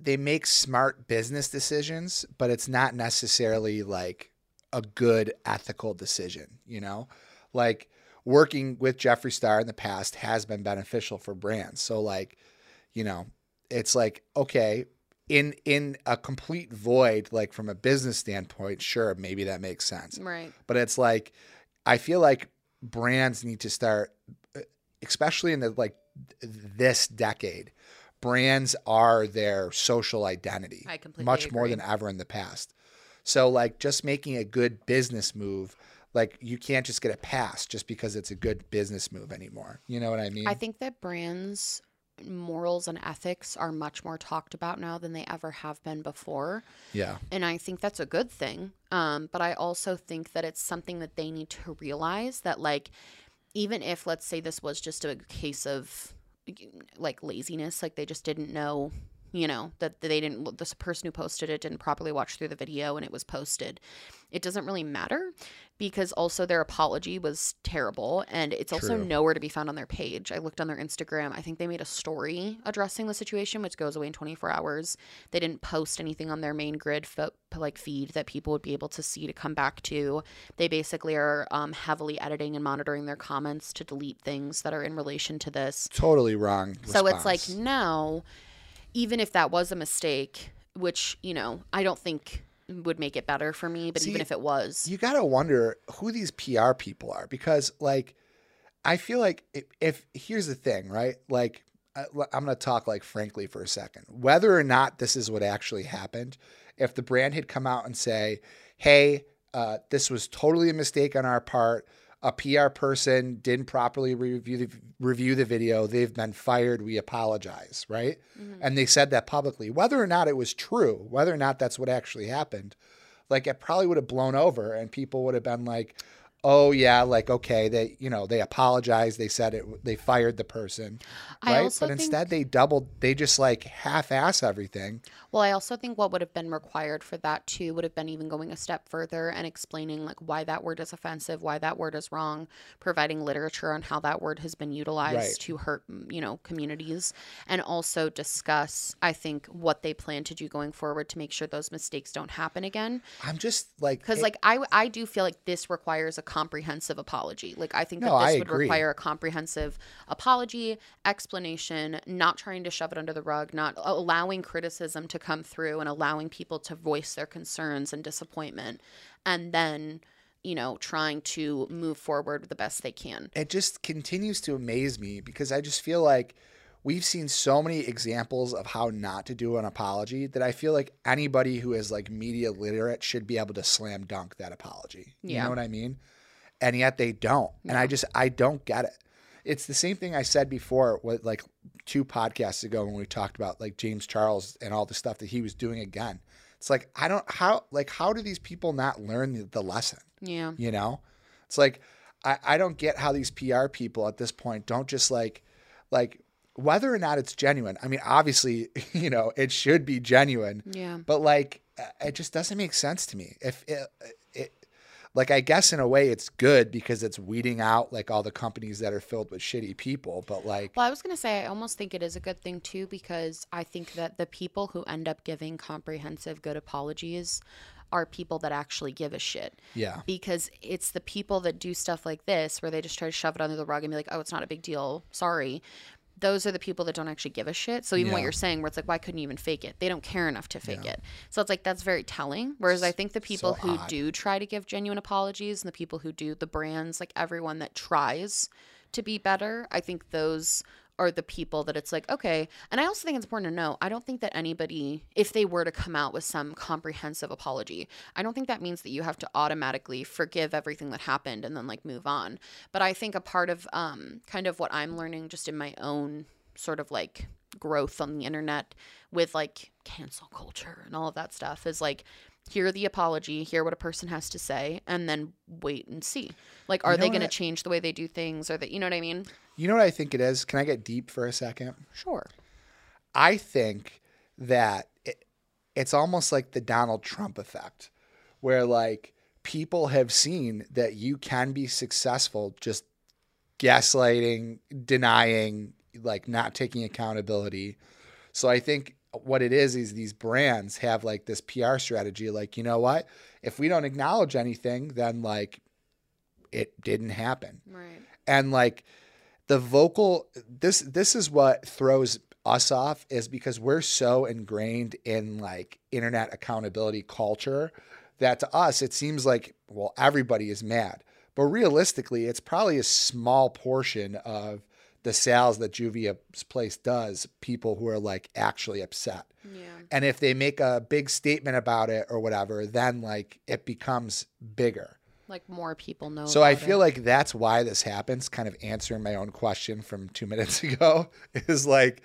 they make smart business decisions, but it's not necessarily like a good ethical decision, you know? Like working with Jeffree Star in the past has been beneficial for brands. So like, you know, it's like okay, in in a complete void like from a business standpoint, sure, maybe that makes sense
Right.
but it's like I feel like brands need to start, especially in the like this decade. Brands are their social identity,
I completely
much more than ever in the past. So like just making a good business move, like you can't just get a pass just because it's a good business move anymore. You know what I mean?
I think that brands morals and ethics are much more talked about now than they ever have been before.
Yeah,
and i think that's a good thing. Um, but i also think that it's something that they need to realize that like even if let's say this was just a case of like laziness like they just didn't know you know that they didn't this person who posted it didn't properly watch through the video and it was posted. It doesn't really matter because also their apology was terrible and it's also nowhere to be found on their page. I looked on their instagram. I think they made a story addressing the situation which goes away in 24 hours. They didn't post anything on their main grid fo- like feed that people would be able to see to come back to. They basically are um, heavily editing and monitoring their comments to delete things that are in relation to this.
Totally wrong.
so it's like
response.
now, even if that was a mistake, which, you know, I don't think would make it better for me, but even if it was,
you got to wonder who these PR people are because, like, I feel like if, if here's the thing, right? Like, I- I'm going to talk like frankly for a second. Whether or not this is what actually happened, if the brand had come out and say, "Hey, uh, this was totally a mistake on our part," a PR person didn't properly review the review the video, they've been fired. We apologize, right? Mm-hmm. And they said that publicly. Whether or not it was true, whether or not that's what actually happened, like it probably would have blown over and people would have been like oh yeah like okay they you know they apologized they said it they fired the person right but instead they doubled they just like half-ass everything
well, I also think what would have been required for that too would have been even going a step further and explaining like why that word is offensive, why that word is wrong, providing literature on how that word has been utilized
Right.
to hurt, you know, communities, and also discuss, I think, what they plan to do going forward to make sure those mistakes don't happen again.
i'm just like
because like I, I do feel like this requires a comprehensive apology like i think
No,
that this
I
would
agree.
require a comprehensive apology explanation not trying to shove it under the rug not allowing criticism to come through and allowing people to voice their concerns and disappointment and then you know trying to move forward the best they can
it just continues to amaze me because I just feel like we've seen so many examples of how not to do an apology that I feel like anybody who is like media literate should be able to slam dunk that apology. You
Yeah.
know what I mean? And yet they don't. And I just I don't get it. It's the same thing I said before with like two podcasts ago when we talked about like James Charles and all the stuff that he was doing again. It's like I don't how like how do these people not learn the, the lesson?
yeah
You know, it's like I, I don't get how these PR people at this point don't just like like whether or not it's genuine. I mean, obviously, (laughs) you know, it should be genuine,
yeah
but like it just doesn't make sense to me. If it, it like I guess in a way it's good because it's weeding out like all the companies that are filled with shitty people, but like
Well, I was to say, I almost think it is a good thing too, because I think that the people who end up giving comprehensive, good apologies are people that actually give a shit.
yeah.
Because it's the people that do stuff like this where they just try to shove it under the rug and be like, oh, it's not a big deal. Sorry. Those are the people that don't actually give a shit. So even what you're saying, where it's like, why couldn't you even fake it? They don't care enough to fake it. So it's like that's very telling. Whereas I think the people who
odd.
do try to give genuine apologies and the people who do the brands, like everyone that tries to be better, I think those are the people that it's like, okay. And I also think it's important to know I don't think that anybody, if they were to come out with some comprehensive apology, I don't think that means that you have to automatically forgive everything that happened and then like move on. But I think a part of um, kind of what I'm learning just in my own sort of like growth on the internet with like cancel culture and all of that stuff is like hear the apology, hear what a person has to say, and then wait and see. Like, are
You know
they going to change the way they do things? Or that, you know what I mean?
You know what I think it is? Can I get deep for a second?
Sure.
I think that it, it's almost like the Donald Trump effect, where like people have seen that you can be successful just gaslighting, denying, like not taking accountability. So I think what it is is these brands have like this PR strategy like, you know what? If we don't acknowledge anything, then like it didn't happen
Right.
and like the vocal this this is what throws us off is because we're so ingrained in like internet accountability culture that to us it seems like well everybody is mad. But realistically it's probably a small portion of the sales that Juvia's place does people who are like actually upset.
Yeah.
and if they make a big statement about it or whatever then like it becomes bigger
Like more people know.
so I feel
it.
like that's why this happens. Kind of answering my own question from two (laughs) minutes ago is like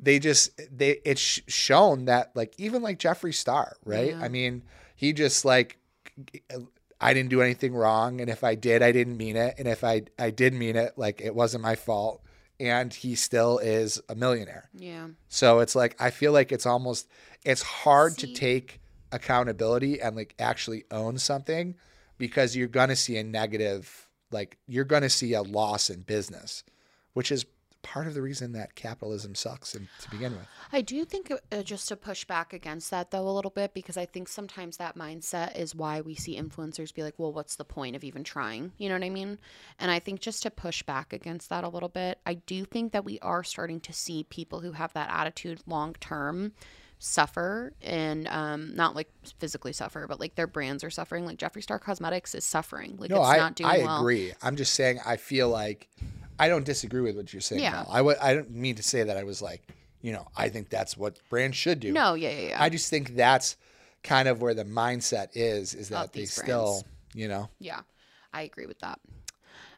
they just they it's shown that like even like Jeffree Star, right?
Yeah.
I mean, he just like I didn't do anything wrong, and if I did, I didn't mean it, and if I I did mean it, like it wasn't my fault, and he still is a millionaire.
Yeah.
So it's like I feel like it's almost it's hard to take accountability and like actually own something because you're going to see a negative like you're going to see a loss in business, which is part of the reason that capitalism sucks to begin with.
I do think uh, just to push back against that though a little bit because I think sometimes that mindset is why we see influencers be like, "Well, what's the point of even trying?" You know what I mean? And I think just to push back against that a little bit, I do think that we are starting to see people who have that attitude long term suffer and um not like physically suffer but like their brands are suffering like Jeffree Star Cosmetics is suffering like
no,
it's
I
not doing
I
well
agree. I'm just saying I feel like I don't disagree with what you're saying.
Yeah.
Mel. I w- I don't mean to say that I was like, you know, I think that's what brands should do.
no yeah yeah yeah
I just think that's kind of where the mindset is is that they
these
still, you know,
yeah I agree with that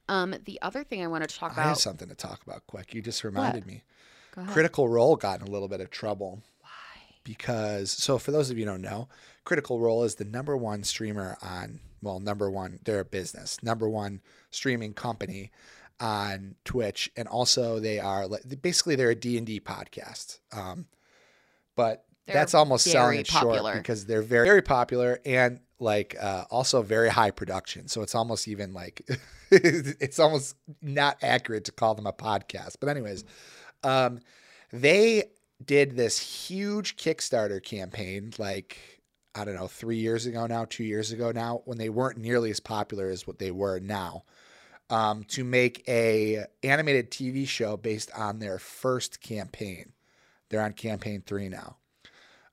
um the other thing I wanted to talk
I have
about
something to talk about quick. You just reminded me.
Go ahead.
Critical Role got in a little bit of trouble? Because so for those of you who don't know, Critical Role is the number one streamer on well, number one, they're a business, number one streaming company on Twitch, and also they are like basically they're a D and D podcast. Um, but
They're
that's almost selling it
popular.
short because they're very very popular and like uh, also very high production. So it's almost even like (laughs) it's almost not accurate to call them a podcast. But anyways, um, they did this huge Kickstarter campaign like I don't know three years ago now, two years ago now, when they weren't nearly as popular as what they were now. Um, to make a animated TV show based on their first campaign. They're on campaign three now.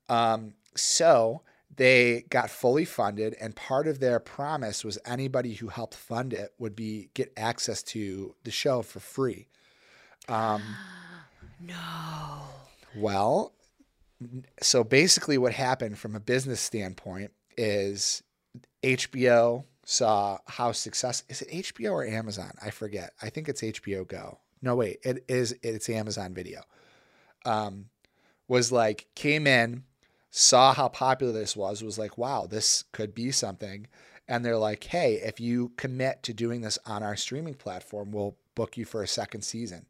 Um, so they got fully funded, and part of their promise was anybody who helped fund it would be get access to the show for free. Um, (gasps)
no
well, so basically, what happened from a business standpoint is HBO saw how success is it HBO or Amazon? I forget. I think it's HBO Go. No, wait, it is it's Amazon Video. Um, was like came in, saw how popular this was, was like, wow, this could be something. And they're like, hey, if you commit to doing this on our streaming platform, we'll book you for a second season.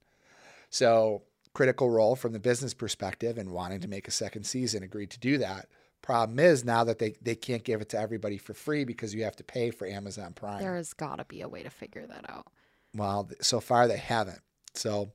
So, critical role from the business perspective and wanting to make a second season agreed to do that. Problem is now that they, they can't give it to everybody for free because you have to pay for Amazon Prime.
there has got to be a way to figure that out
Well, so far they haven't. So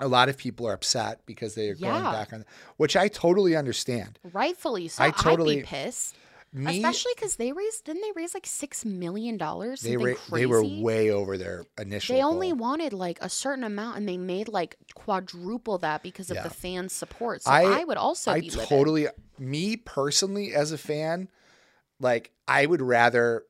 a lot of people are upset because they are going back on, which I totally understand.
rightfully so
I
i'd
totally-
be pissed
Me,
especially because they raised didn't they raise like six million dollars
they
crazy
they were way over their initial.
They only
goal.
wanted like a certain amount and they made like quadruple that because of
Yeah.
the fans support so
I-
i, would also
I totally, me personally as a fan, like I would rather,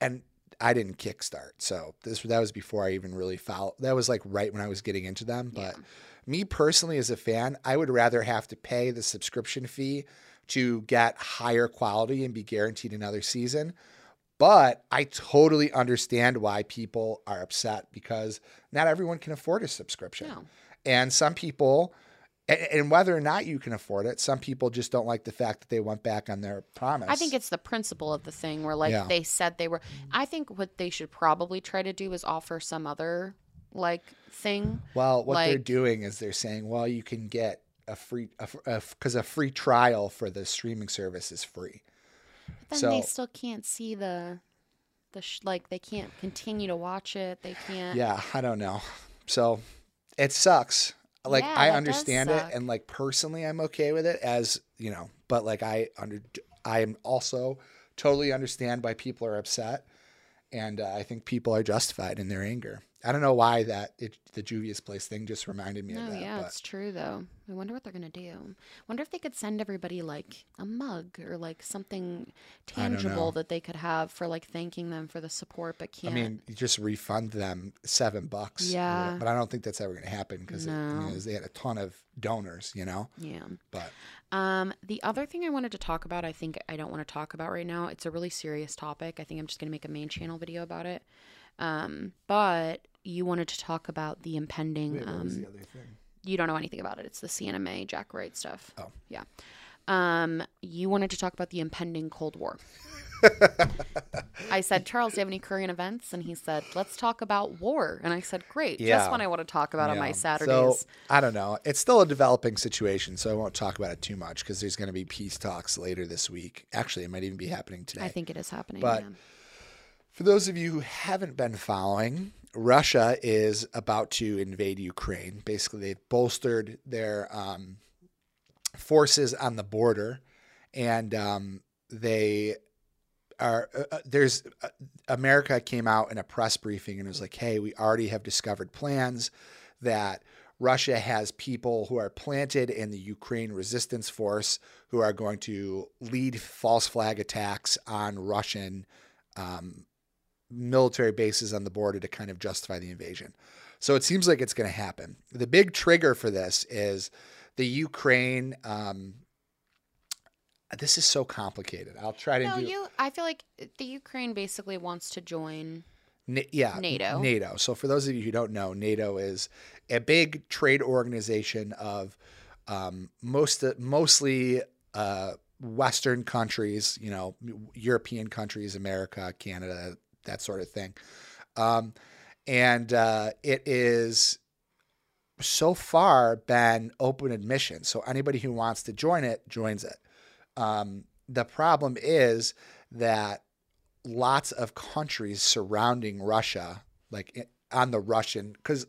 and I didn't kickstart. So this that was before I even really followed. That was like right when I was getting into them. But
Yeah.
me personally, as a fan, I would rather have to pay the subscription fee to get higher quality and be guaranteed another season. But I totally understand why people are upset because not everyone can afford a subscription.
No.
And some people, and whether or not you can afford it, some people just don't like the fact that they went back on their promise.
I think it's the principle of the thing where like
Yeah.
they said they were I think what they should probably try to do is offer some other like thing.
Well, what they're doing is they're saying, well, you can get a free, because a, free trial for the streaming service is free.
But then
So-
they still can't see the the sh- like they can't continue to watch it. They can't
Yeah, I don't know. So it sucks. Like
Yeah,
I understand it, and like personally, I'm okay with it as you know. But like I under, I am also totally understand why people are upset, and uh, I think people are justified in their anger. I don't know why that it, the Juvia's Place thing just reminded me
No,
of that.
yeah,
but
it's true though. I wonder what they're gonna do. Wonder if they could send everybody like a mug or like something
I don't know.
tangible that they could have for like thanking them for the support, but can't.
I mean, you just refund them seven bucks.
Yeah.
But I don't think that's ever going to happen because
No.
they had a ton of donors, you know.
yeah.
But
Um, the other thing I wanted to talk about, I think I don't want to talk about right now. It's a really serious topic. I think I'm just going to make a main channel video about it. Um, but you wanted to talk about the impending. um,
other thing?
you don't know anything about it. It's the CNMA Jack Wright stuff.
Oh.
yeah. Um, you wanted to talk about the impending Cold War. (laughs) I said, Charles, do you have any current events? And he said, let's talk about war. And I said, great.
Yeah.
Just what I want to talk about on my
Yeah.
Saturdays.
So I don't know. It's still a developing situation, so I won't talk about it too much because there's going to be peace talks later this week. Actually, it might even be happening today.
I think it is happening.
But-
yeah.
For those of you who haven't been following, Russia is about to invade Ukraine. Basically, they've bolstered their um, forces on the border, and um, they are. Uh, uh, there's uh, America came out in a press briefing and was like, "Hey, we already have discovered plans that." Russia has people who are planted in the Ukraine resistance force who are going to lead false flag attacks on Russian um, military bases on the border to kind of justify the invasion. So it seems like it's going to happen. The big trigger for this is the Ukraine. Um, this is so complicated. I'll try to
No,
do.
you. I feel like the Ukraine basically wants to join.
Na- yeah,
NATO.
NATO. So for those of you who don't know, NATO is a big trade organization of um, most mostly uh, Western countries, you know, European countries, America, Canada, that sort of thing. Um, and uh, it is so far been open admission. So anybody who wants to join it joins it. Um, the problem is that lots of countries surrounding Russia, like on the Russian, because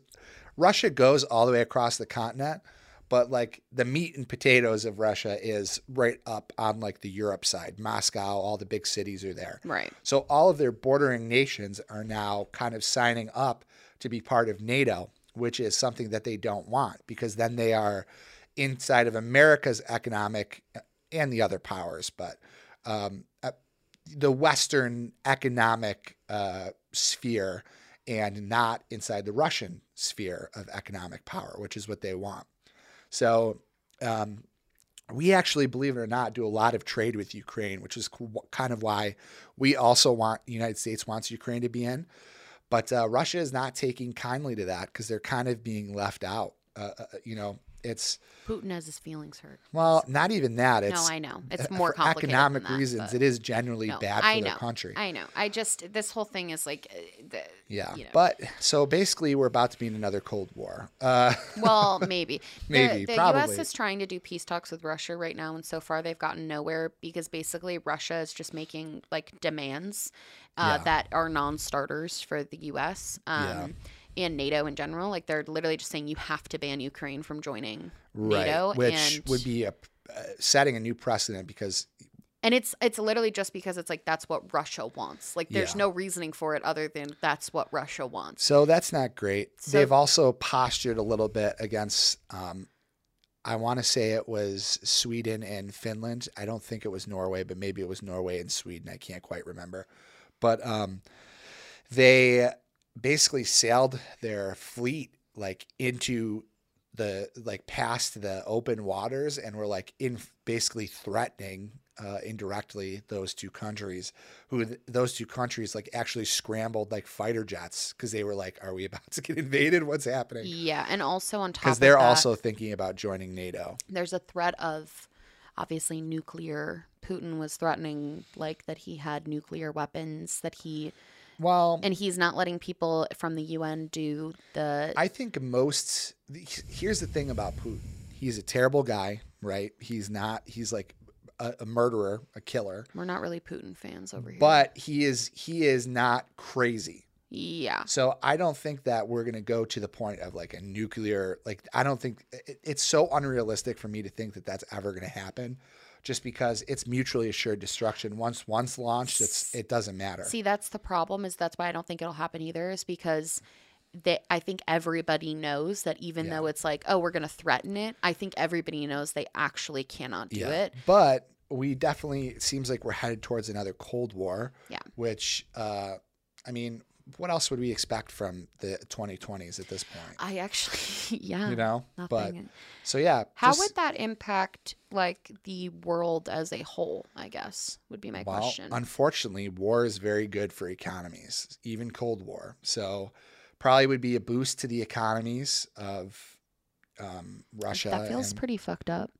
Russia goes all the way across the continent, but like the meat and potatoes of Russia is right up on like the Europe side. Moscow, all the big cities are there.
Right.
So all of their bordering nations are now kind of signing up to be part of NATO, which is something that they don't want because then they are inside of America's economic and the other powers, but um, uh, the Western economic uh, sphere and not inside the Russian sphere of economic power, which is what they want. So um, we actually, believe it or not, do a lot of trade with Ukraine, which is kind of why we also want the United States wants Ukraine to be in. But uh, Russia is not taking kindly to that because they're kind of being left out. Uh, uh, you know, it's
Putin has his feelings hurt.
well, not even that. It's
no, I know. It's more
for
complicated.
economic
than that,
reasons. It is generally
No,
bad for
I
their
know.
country.
I know. I just this whole thing is like, uh, the,
yeah,
you know.
but so basically, we're about to be in another Cold War. Uh,
well, maybe. (laughs)
Maybe,
the, the
probably.
U.S. is trying to do peace talks with Russia right now, and so far they've gotten nowhere because basically Russia is just making like demands uh,
Yeah.
that are non-starters for the U.S. Um,
Yeah.
And NATO in general, like they're literally just saying you have to ban Ukraine from joining
right,
NATO,
which
and
would be a uh, setting a new precedent because
and it's it's literally just because it's like that's what Russia wants. Like there's
Yeah.
no reasoning for it other than that's what Russia wants.
So that's not great.
So-
They've also postured a little bit against. Um, I want to say it was Sweden and Finland. I don't think it was Norway, but maybe it was Norway and Sweden. I can't quite remember. But um, they basically sailed their fleet like into the like past the open waters and were like in basically threatening uh, indirectly those two countries who those two countries like actually scrambled like fighter jets because they were like are we about to get invaded? What's happening?
Yeah, and also on top
because they're
that,
also thinking about joining nato.
There's a threat of obviously nuclear. Putin was threatening like that he had nuclear weapons that he
well
and he's not letting people from the UN do the
I think most. Here's the thing about Putin. He's a terrible guy, right? He's not. He's like a, a murderer, a killer.
we're not really Putin fans over here.
But he is. He is not crazy.
yeah.
So I don't think that we're gonna go to the point of like a nuclear. Like I don't think it, it's so unrealistic for me to think that that's ever gonna happen. Just because it's mutually assured destruction. Once once launched, it's it doesn't matter.
See, that's the problem is that's why I don't think it'll happen either is because they I think everybody knows that even
Yeah.
though it's like, oh, we're going to threaten it, I think everybody knows they actually cannot do it.
But we definitely it seems like we're headed towards another Cold War.
Yeah.
Which uh I mean, what else would we expect from the 2020s at this point?
I actually (laughs) yeah.
You know? But
nothing.
so yeah,
How
just-
would that impact like the world as a whole, I guess, would be my
well,
question.
unfortunately, war is very good for economies, even Cold War. So probably would be a boost to the economies of um, Russia.
that feels
and-
pretty fucked up.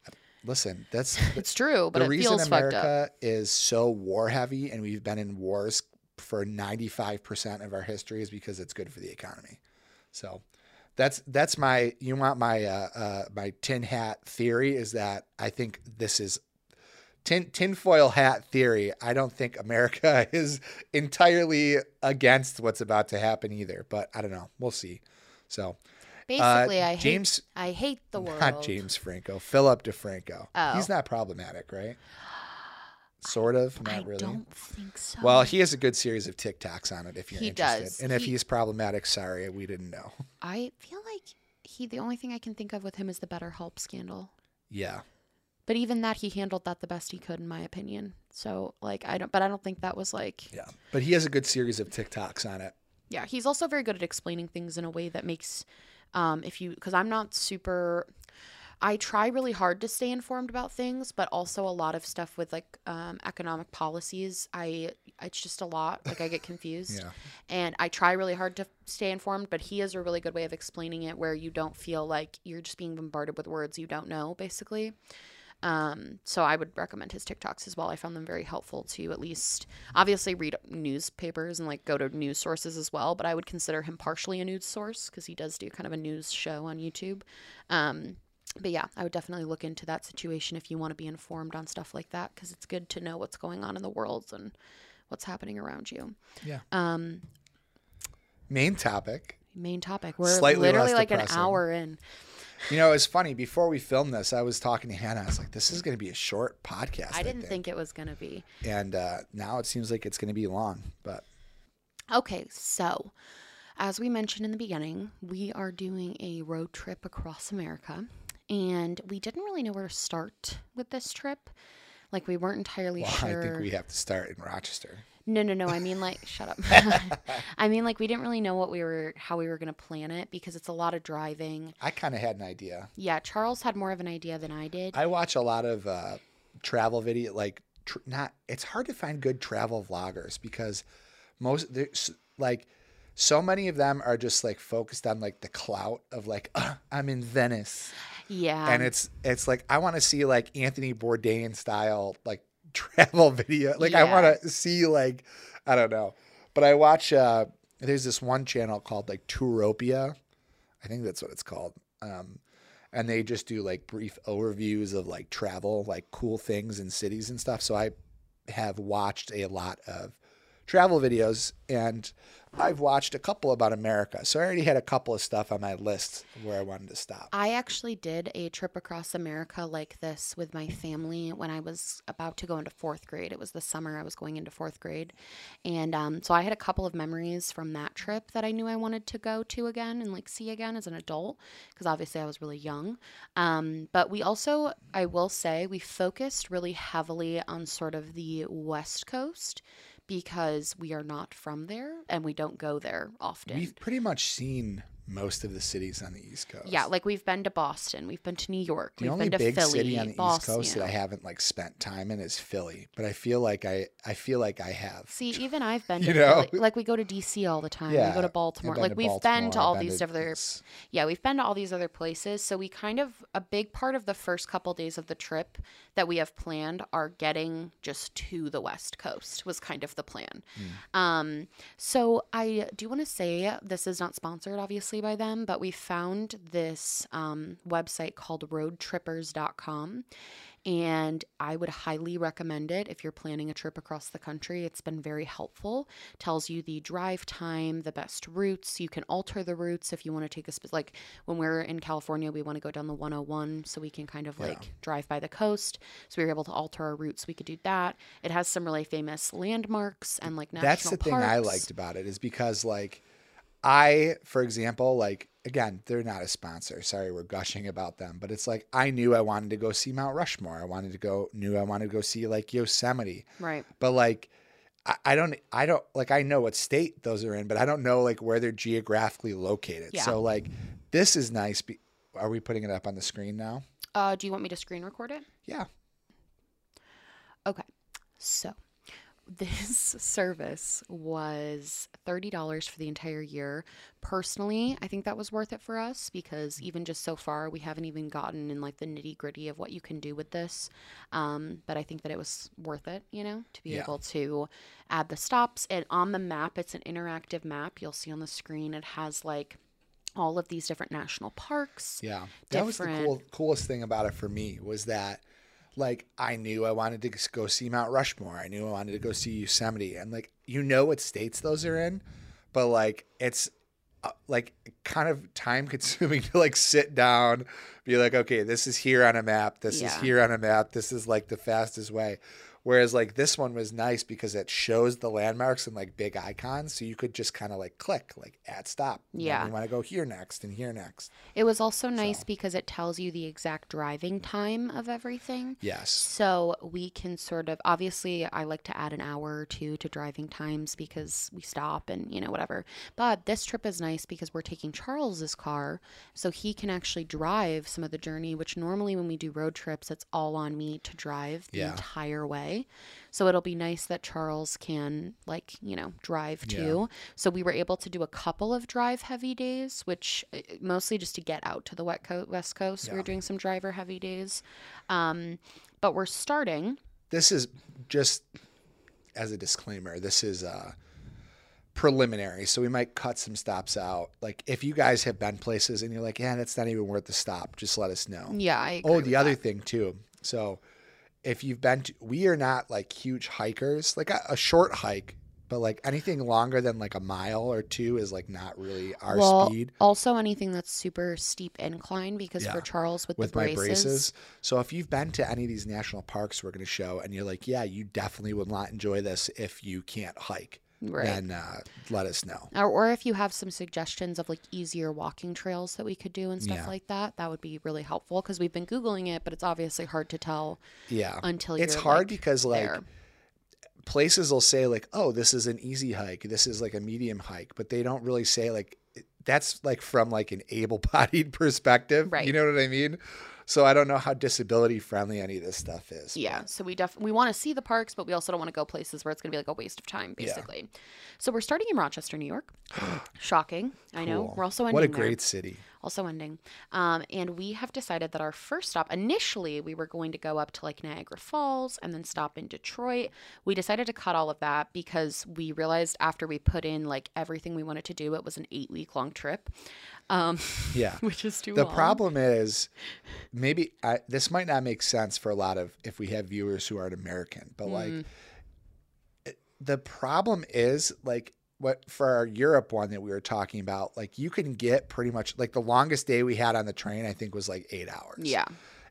listen, that's (laughs)
It's true, but
the
it
reason
feels fucked up.
America is so war heavy and we've been in wars for 95% of our history is because it's good for the economy. So that's that's my you want my uh, uh, my tin hat theory is that I think this is tin tinfoil hat theory. I don't think America (laughs) is entirely against what's about to happen either, but I don't know. We'll see. So
Basically,
uh,
I hate
James
I hate the (laughs) world.
not James Franco, Philip DeFranco.
Oh.
He's not problematic, right? Sort of, not
I
really.
don't think so.
Well, he has a good series of TikToks on it if you're
He
interested.
does.
And if
He-
he's problematic, sorry, we didn't know. (laughs)
I feel like he the only thing I can think of with him is the Better Help scandal.
Yeah.
But even that he handled that the best he could in my opinion. So like I don't but I don't think that was like
Yeah. But he has a good series of TikToks on it.
yeah, he's also very good at explaining things in a way that makes um if you cuz I'm not super I try really hard to stay informed about things, but also a lot of stuff with like um, economic policies. I it's just a lot. Like I get (laughs) confused.
Yeah.
and I try really hard to stay informed, but he has a really good way of explaining it where you don't feel like you're just being bombarded with words you don't know, basically. Um, so I would recommend his TikToks as well. I found them very helpful to at least obviously read newspapers and like go to news sources as well, but I would consider him partially a news source because he does do kind of a news show on YouTube. Um, but yeah, I would definitely look into that situation if you want to be informed on stuff like that because it's good to know what's going on in the world and what's happening around you.
Yeah.
Um,
Main topic.
main topic. We're
Slightly
literally
less
like
depressing.
an hour in.
You know, it's funny. Before we filmed this, I was talking to Hannah. I was like, this is going to be a short podcast.
I didn't think it was going to be.
And uh, now it seems like it's going to be long. But
Okay, so as we mentioned in the beginning, we are doing a road trip across America, and we didn't really know where to start with this trip. Like we weren't entirely
well,
sure.
I think we have to start in Rochester.
No, no, no. I mean, like, (laughs) shut up. (laughs) (laughs) I mean, like, we didn't really know what we were, how we were going to plan it because it's a lot of driving.
I kind of had an idea.
Yeah, Charles had more of an idea than I did.
I watch a lot of uh, travel video, like tr- not. It's hard to find good travel vloggers because most there's like so many of them are just like focused on like the clout of like "Ugh, I'm in Venice,
yeah.
and it's it's like I want to see like Anthony Bourdain style like (laughs) travel video. Like I want to see like I don't know, but I watch. uh There's this one channel called like Touropia. I think that's what it's called. Um, and they just do like brief overviews of like travel, like cool things in cities and stuff. So I have watched a lot of travel videos and I've watched a couple about America. So I already had a couple of stuff on my list where I wanted to stop.
I actually did a trip across America like this with my family when I was about to go into fourth grade. It was the summer I was going into fourth grade. And um, so I had a couple of memories from that trip that I knew I wanted to go to again and like see again as an adult because obviously I was really young. Um, but we also, I will say, we focused really heavily on sort of the West Coast because we are not from there and we don't go there often.
We've pretty much seen most of the cities on the East Coast.
yeah, like we've been to Boston, we've been to New York,
the
we've
only
been to
big
Philly,
city on the
Boston.
East Coast that I haven't like spent time in is Philly, but I feel like I I feel like I have.
See, (laughs) even I've been to
You know?
Philly. Like we go to DC all the time. we go to Baltimore. Like
to
we've been to all
been
these
to-
other
it's-
Yeah, we've been to all these other places. So we kind of a big part of the first couple days of the trip that we have planned are getting just to the West Coast was kind of the plan.
Hmm.
Um, so I do want to say this is not sponsored obviously by them, but we found this um, website called roadtrippers.com and I would highly recommend it if you're planning a trip across the country. It's been very helpful. Tells you the drive time, the best routes. You can alter the routes if you want to take a spe- like when we're in California, we want to go down the 101 so we can kind of like drive by the coast. So we were able to alter our routes. We could do that. It has some really famous landmarks and like national
That's the thing I liked about it is because like I, for example, like again, they're not a sponsor. Sorry, we're gushing about them, but it's like I knew I wanted to go see Mount Rushmore. I wanted to go knew I wanted to go see like Yosemite.
Right.
But like I, I don't I don't like I know what state those are in, but I don't know like where they're geographically located.
Yeah.
So like this is nice. Be- are we putting it up on the screen now?
Uh, do you want me to screen record it?
Yeah.
Okay. So (laughs) this service was $30 for the entire year. Personally, I think that was worth it for us because even just so far, we haven't even gotten in like the nitty gritty of what you can do with this. Um, but I think that it was worth it, you know, to be
Yeah.
able to add the stops. And on the map, it's an interactive map. You'll see on the screen, it has like all of these different national parks.
Yeah. That was the cool, coolest thing about it for me was that like I knew I wanted to go see Mount Rushmore. I knew I wanted to go see Yosemite and like you know what states those are in, but like it's uh, like kind of time consuming (laughs) to like sit down, be like, okay, this is here on a map. This is here on a map. This is like the fastest way. Whereas like this one was nice because it shows the landmarks and like big icons, so you could just kind of like click like at stop.
Yeah.
we want to go here next and here next.
It was also nice because it tells you the exact driving time of everything.
Yes.
So we can sort of obviously I like to add an hour or two to driving times because we stop and you know whatever. But this trip is nice because we're taking Charles's car so he can actually drive some of the journey which normally when we do road trips it's all on me to drive the
Yeah.
entire way. So it'll be nice that Charles can like, you know, drive too. So we were able to do a couple of drive heavy days, which uh, mostly just to get out to the wet co- west coast. We were doing some driver heavy days. Um, but we're starting.
this is just as a disclaimer this is uh preliminary so we might cut some stops out like if you guys have been places and you're like yeah that's not even worth the stop just let us know
Yeah, I agree
oh the other
that.
thing too so if you've been to we are not like huge hikers like a, a short hike but like anything longer than like a mile or two is like not really our
well,
speed.
Also, anything that's super steep incline because for Charles with,
with
the
my
braces,
braces. So if you've been to any of these national parks we're going to show and you're like, yeah, you definitely would not enjoy this if you can't hike,
right?
then uh, let us know.
or, or if you have some suggestions of like easier walking trails that we could do and stuff
Yeah.
like that, that would be really helpful because we've been googling it, but it's obviously hard to tell
Yeah.
until
it's
you're,
hard
like,
because like
there.
places will say like, oh, this is an easy hike. This is like a medium hike, but they don't really say like that's like from like an able-bodied (laughs) perspective.
Right.
You know what I mean? So I don't know how disability friendly any of this stuff is.
Yeah, so we def we want to see the parks, but we also don't want to go places where it's going to be like a waste of time,
Yeah.
basically. So we're starting in Rochester, New York. (gasps) Shocking, I know. We're also ending
What a
there.
great city.
also ending. Um, and we have decided that our first stop, initially, we were going to go up to like Niagara Falls and then stop in Detroit. We decided to cut all of that because we realized after we put in like everything we wanted to do, it was an eight week long trip, um, (laughs)
Yeah. (laughs)
which is too
The
long.
problem is, maybe I, this might not make sense for a lot of if we have viewers who aren't American, but like
Mm.
it- the problem is like what for our Europe one that we were talking about, like you can get pretty much like the longest day we had on the train, I think was like eight hours.
Yeah.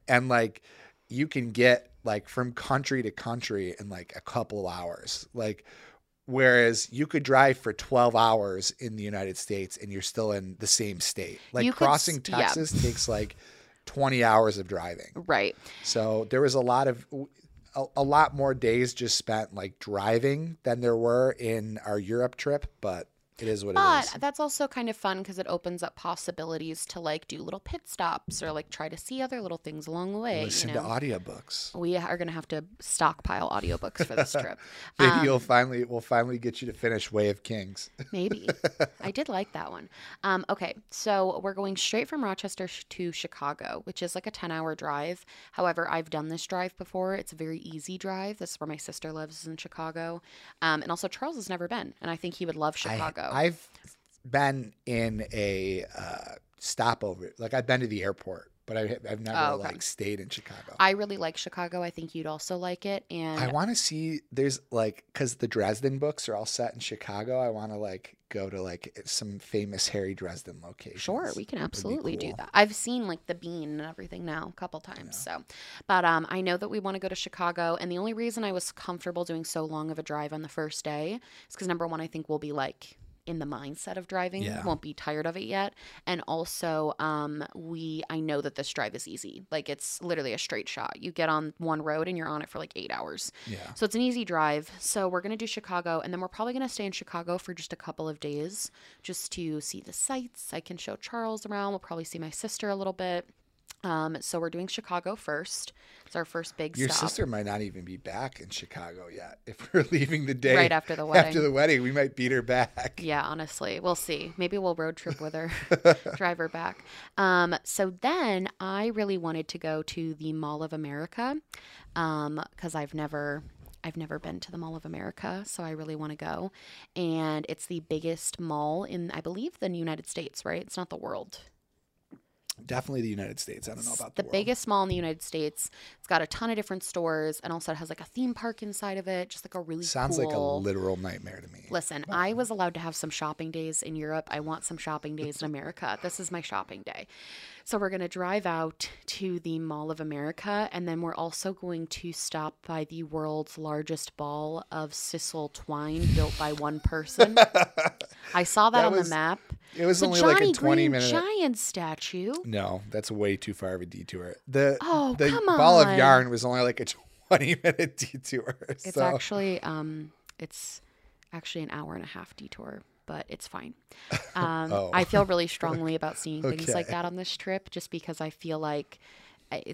And like you can get like from country to country in like a couple hours. Like whereas you could drive for 12 hours in the United States and you're still in the same state. Like
You could
crossing
yeah.
Texas takes like 20 hours of driving.
Right.
So there was a lot of a, a lot more days just spent like driving than there were in our Europe trip, but it is what it is.
But that's also kind of fun because it opens up possibilities to like do little pit stops or like try to see other little things along the way.
Listen
you know?
to audiobooks.
we are going to have to stockpile audiobooks for this trip. (laughs)
Maybe
Um,
you'll finally we'll finally get you to finish Way of Kings. (laughs)
Maybe. I did like that one. Um, okay, so we're going straight from Rochester to Chicago, which is like a 10 hour drive. However, I've done this drive before. It's a very easy drive. This is where my sister lives, in Chicago. Um, and also, Charles has never been, and I think he would love Chicago.
I, I've been in a uh, stopover. Like I've been to the airport, but I, I've never
Oh, okay.
like stayed in Chicago.
I really like Chicago. I think you'd also like it. And
I want to see. There's like because the Dresden books are all set in Chicago. I want to like go to like some famous Harry Dresden location.
Sure, we can absolutely do that. I've seen like the bean and everything now a couple times. So, but um, I know that we want to go to Chicago, and the only reason I was comfortable doing so long of a drive on the first day is because number one, I think we'll be like in the mindset of driving,
Yeah.
won't be tired of it yet, and also um, we I know that this drive is easy. Like it's literally a straight shot. You get on one road and you're on it for like eight hours.
Yeah.
So it's an easy drive. So we're going to do Chicago and then we're probably going to stay in Chicago for just a couple of days just to see the sights. I can show Charles around. We'll probably see my sister a little bit. Um, so we're doing Chicago first. It's our first big
Your
stop.
sister might not even be back in Chicago yet. If (laughs) we're leaving the day
Right after the wedding.
after the wedding, we might beat her back.
Yeah, honestly, we'll see. Maybe we'll road trip with her, (laughs) (laughs) drive her back. Um, so then I really wanted to go to the Mall of America because I've never. I've never been to the Mall of America, so I really want to go. And it's the biggest mall in, I believe, the United States, right? It's not the world.
Definitely the United States. I don't know about
the
the,
biggest mall in the United States. It's got a ton of different stores, and also it has like a theme park inside of it, just like a really
Sounds
cool.
like a literal nightmare to me.
Listen, I was allowed to have some shopping days in Europe. I want some shopping days in America. This is my shopping day. So we're going to drive out to the Mall of America and then we're also going to stop by the world's largest ball of sisal twine built by one person. (laughs) I saw that,
That
on
was
the map.
It was
The
only
Jolly
like a 20
Green
minute.
Giant statue.
No, that's way too far of a detour. The
Oh,
the
come
ball
on.
of yarn was only like a 20 (laughs) minute detour.
It's
so
actually um it's actually an hour and a half detour, but it's fine. (laughs) Um,
Oh.
I feel really (laughs) strongly about seeing things like that on this trip, just because I feel like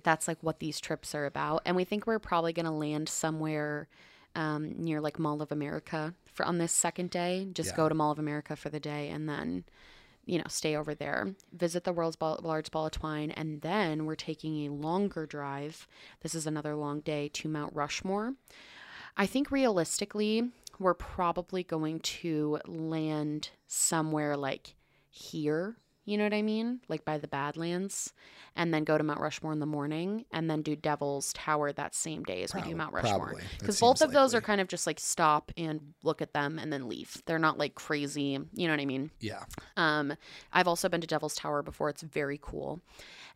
that's like what these trips are about, and we think we're probably going to land somewhere um, near like Mall of America for on this second day. Just
Yeah.
go to Mall of America for the day, and then you know stay over there, visit the world's ball, large ball of twine, and then we're taking a longer drive. This is another long day to Mount Rushmore. I think realistically, we're probably going to land somewhere like here. You know what I mean? Like by the Badlands, and then go to Mount Rushmore in the morning, and then do Devil's Tower that same day as we do Mount Rushmore. Because both of those are kind of just like stop and look at them and then leave. They're not like crazy. You know what I mean?
yeah.
Um, I've also been to Devil's Tower before. It's very cool.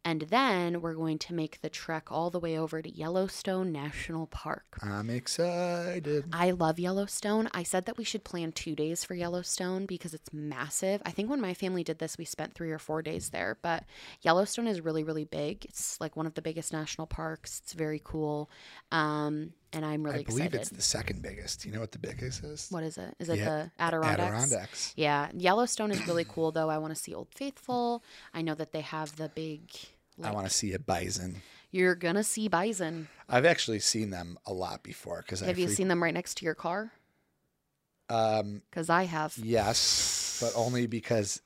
And then we're going to make the trek all the way over to Yellowstone National Park.
I'm excited.
I love Yellowstone. I said that we should plan two days for Yellowstone because it's massive. I think when my family did this, we spent three or four days there. But Yellowstone is really, really big. It's like one of the biggest national parks. It's very cool. Um, and I'm really excited.
I believe
excited.
it's the second biggest. You know what the biggest is?
what is it? Is it
Yeah,
the Adirondacks?
Adirondacks.
Yeah, Yellowstone is really cool though. I want to see Old Faithful. I know that they have the big.
I want to see a bison.
you're gonna see bison.
I've actually seen them a lot before because I
Have you
freq-
seen them right next to your car?
Um,
Because I have.
yes, but only because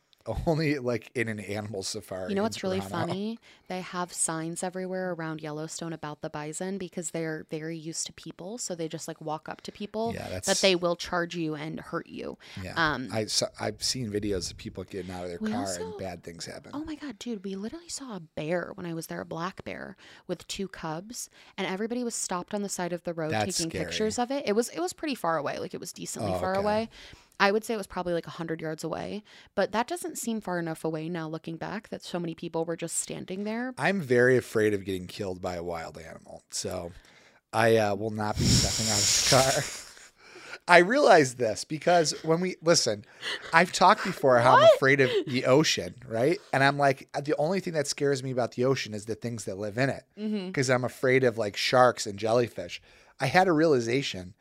only like in an animal safari.
You know what's really funny? They have signs everywhere around Yellowstone about the bison because they're very used to people, so they just like walk up to people.
Yeah, that's...
But they will charge you and hurt you.
yeah.
um,
I saw, I've seen videos of people getting out of their car
also-
and bad things happen.
Oh my god, dude, we literally saw a bear when I was there, a black bear with two cubs, and everybody was stopped on the side of the road
That's
taking
scary.
pictures of it. It was it was pretty far away, like it was decently
Oh,
far
okay.
away. I would say it was probably like 100 yards away, but that doesn't seem far enough away now looking back that so many people were just standing there.
I'm very afraid of getting killed by a wild animal, so I uh, will not be stepping out of the car. (laughs) I realized this because when we listen, I've talked before how I'm afraid of the ocean, right? And I'm like, the only thing that scares me about the ocean is the things that live in it,
Mm-hmm.
because I'm afraid of like sharks and jellyfish. I had a realization.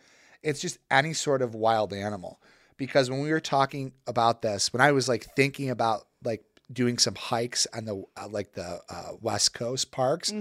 It's just any sort of wild animal. Because when we were talking about this, when I was like thinking about like doing some hikes on the uh, like the uh, West Coast parks,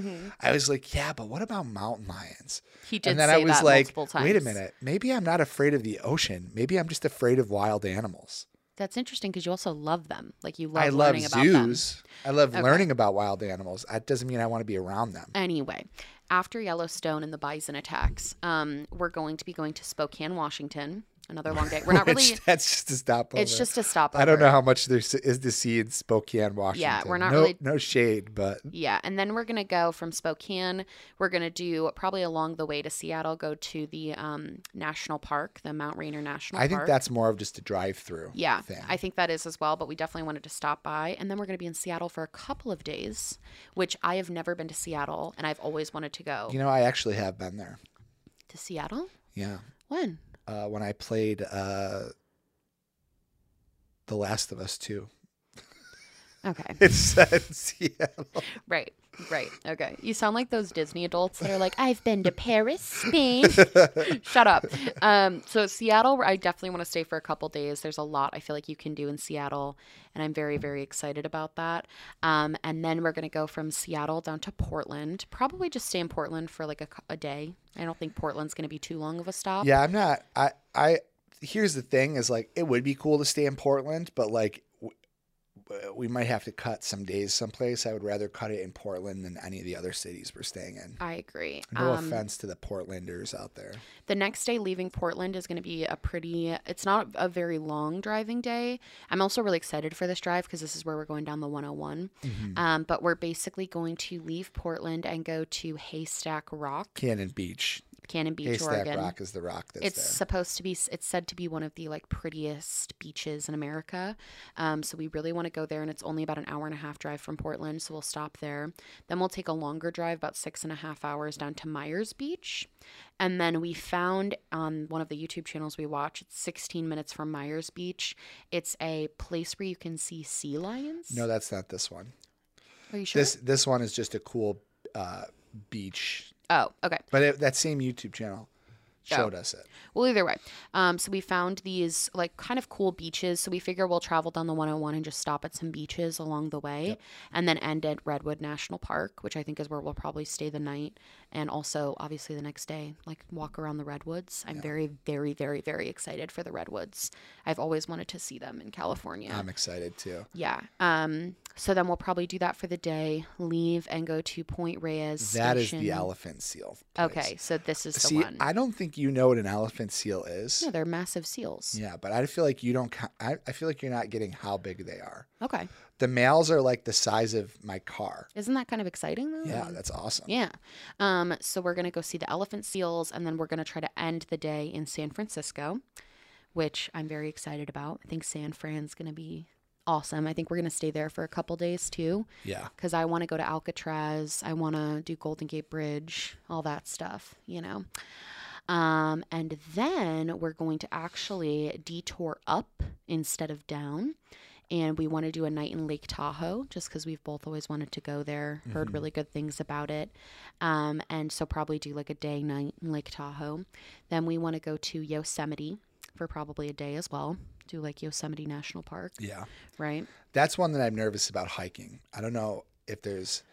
I was like, yeah, but what about mountain lions?
He did
and then I was like, wait a minute, maybe I'm not afraid of the ocean. Maybe I'm just afraid of wild animals.
That's interesting because you also love them. Like you love
I love
learning about them.
zoos. I love
Okay.
learning about wild animals. That doesn't mean I want to be around them.
Anyway, after Yellowstone and the bison attacks, um, we're going to be going to Spokane, Washington. Another long day. (laughs) We're not really.
that's just a stopover.
It's just a stopover.
I don't know how much there is to see in Spokane, Washington.
Yeah, we're not
no,
really-
no shade, but
Yeah, and then we're gonna go from Spokane. We're gonna do probably along the way to Seattle. Go to the um, national park, the Mount Rainier National Park.
I
Park.
think that's more of just a drive-through.
Yeah,
thing.
I think that is as well, but we definitely wanted to stop by. And then we're going to be in Seattle for a couple of days, which I have never been to Seattle and I've always wanted to go
You know, I actually have been there.
to Seattle.
Yeah,
When?
Uh, when I played uh, The Last of Us Two.
Okay. (laughs)
It said Seattle.
right. Right. Okay. You sound like those Disney adults that are like, I've been to Paris, (laughs) Spain. Shut up. Um, so Seattle, I definitely want to stay for a couple days. There's a lot I feel like you can do in Seattle, and I'm very, very excited about that. Um, and then we're gonna go from Seattle down to Portland. Probably just stay in Portland for like a, a day. I don't think Portland's gonna be too long of a stop.
Yeah, I'm not. I I here's the thing: is like it would be cool to stay in Portland, but like we might have to cut some days someplace. I would rather cut it in Portland than any of the other cities we're staying in.
I agree.
No
Um,
offense to the Portlanders out there.
The next day leaving Portland is going to be a pretty, it's not a very long driving day. I'm also really excited for this drive because this is where we're going down the 101.
Mm-hmm.
Um, but we're basically going to leave Portland and go to Haystack Rock,
Cannon Beach,
Cannon Beach,
Haystack
Oregon.
Rock is the rock that's
It's
there.
supposed to be, it's said to be one of the like prettiest beaches in America. Um, so we really want to go there and it's only about an hour and a half drive from Portland. So we'll stop there. Then we'll take a longer drive, about six and a half hours down to Myers Beach. And then we found on one of the YouTube channels we watch, it's 16 minutes from Myers Beach. It's a place where you can see sea lions.
No, that's not this one.
Are you sure?
This this one is just a cool uh, beach,
oh, okay.
but it, that same YouTube channel showed us it.
Well, either way. Um, so we found these like kind of cool beaches. So we figure we'll travel down the 101 and just stop at some beaches along the way and then end at Redwood National Park, which I think is where we'll probably stay the night. And also, obviously, the next day, like walk around the Redwoods. I'm very, very, very, very excited for the Redwoods. I've always wanted to see them in California.
I'm excited too.
yeah. Um, so then we'll probably do that for the day, leave and go to Point Reyes.
That is
Station.
the elephant seal. place.
Okay. So this is the
See,
one.
I don't think you know what an elephant seal is.
yeah, they're massive seals.
Yeah, but I feel like you don't. I, I feel like you're not getting how big they are.
Okay.
The males are like the size of my car.
Isn't that kind of exciting though?
Yeah, that's awesome.
Yeah. Um, so we're gonna go see the elephant seals, and then we're gonna try to end the day in San Francisco, which I'm very excited about. I think San Fran's gonna be awesome. I think we're gonna stay there for a couple days too,
Yeah.
because I want to go to Alcatraz. I want to do Golden Gate Bridge, all that stuff. You know. Um, and then we're going to actually detour up instead of down. And we want to do a night in Lake Tahoe just because we've both always wanted to go there, heard really good things about it. Um, and so probably do like a day night in Lake Tahoe. Then we want to go to Yosemite for probably a day as well. Do like Yosemite National Park,
Yeah.
right?
That's one that I'm nervous about hiking. I don't know if there's.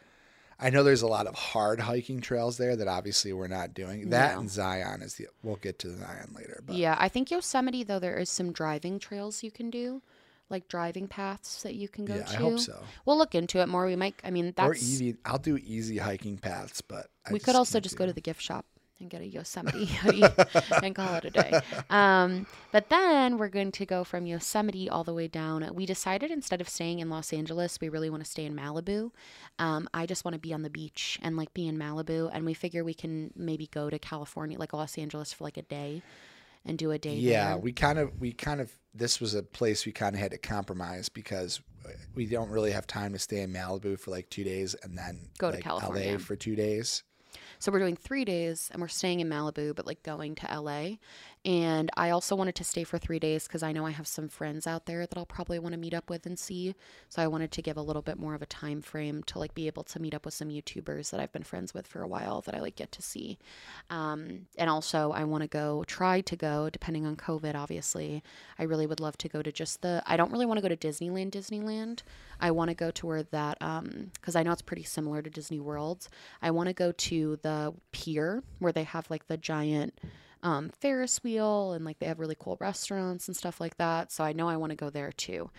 I know there's a lot of hard hiking trails there that obviously we're not doing. That
No.
and Zion is the. We'll get to Zion later, but
Yeah, I think Yosemite though there is some driving trails you can do, like driving paths that you can go
yeah,
to.
I hope so.
We'll look into it more. We might. I mean, that's Or
easy. I'll do easy hiking paths, but I
we could also just
do
go to the gift shop and get a Yosemite hoodie (laughs) and call it a day. Um, but then we're going to go from Yosemite all the way down. We decided instead of staying in Los Angeles, we really want to stay in Malibu. Um, I just want to be on the beach and like be in Malibu. And we figure we can maybe go to California, like Los Angeles, for like a day and do a day
Yeah,
there.
we kind of we kind of this was a place we kind of had to compromise because we don't really have time to stay in Malibu for like two days and then
Go to
like,
California.
LA for two days.
So we're doing three days and we're staying in Malibu, but like going to LA. And I also wanted to stay for three days because I know I have some friends out there that I'll probably want to meet up with and see. So I wanted to give a little bit more of a time frame to like be able to meet up with some YouTubers that I've been friends with for a while that I like get to see. Um, and also I want to go, try to go, depending on COVID, obviously. I really would love to go to just the, I don't really want to go to Disneyland, Disneyland. I want to go to where that, um, because I know it's pretty similar to Disney World. I want to go to the pier where they have like the giant, um, Ferris wheel and like they have really cool restaurants and stuff like that. So I know I want to go there too.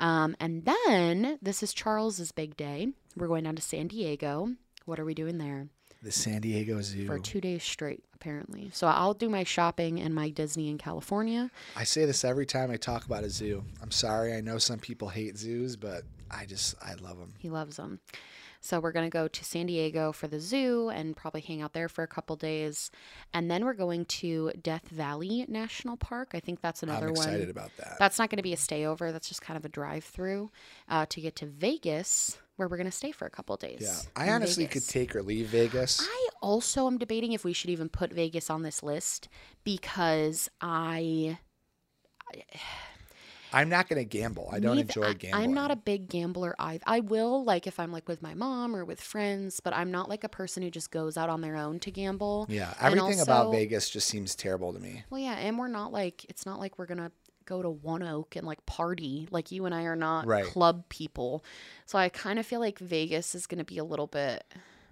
Um, and then this is Charles's big day. We're going down to San Diego. What are we doing there?
The San Diego Zoo.
For two days straight, apparently. So I'll do my shopping and my Disney in California.
I say this every time I talk about a zoo. I'm sorry. I know some people hate zoos, but I just, I love them.
He loves them. So we're going to go to San Diego for the zoo and probably hang out there for a couple days. And then we're going to Death Valley National Park. I think that's another
I'm excited
one.
about that.
That's not going to be a stayover. That's just kind of a drive through uh, to get to Vegas, where we're going to stay for a couple days.
yeah. I honestly
Vegas.
could take or leave Vegas.
I also am debating if we should even put Vegas on this list because I
I'm not going to gamble. I don't
Neith-
enjoy gambling.
I'm not a big gambler. I I will like if I'm like with my mom or with friends, but I'm not like a person who just goes out on their own to gamble.
Yeah. Everything about Vegas just seems terrible to me.
Well, yeah, and we're not like it's not like we're gonna go to One Oak and like party. Like you and I are not
Right.
club people, so I kind of feel like Vegas is gonna be a little bit.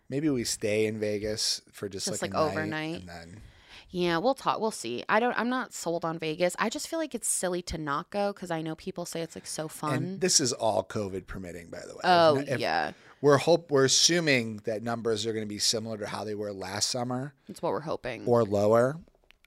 Maybe we stay in Vegas for just,
Just,
like,
like, overnight.
and then
Yeah, we'll talk. We'll see. I don't. I'm not sold on Vegas. I just feel like it's silly to not go because I know people say it's like so fun.
and this is all COVID permitting, by the way.
oh
If- if-
yeah,
We're hope we're assuming that numbers are going to be similar to how they were last summer
that's what we're hoping.
or lower.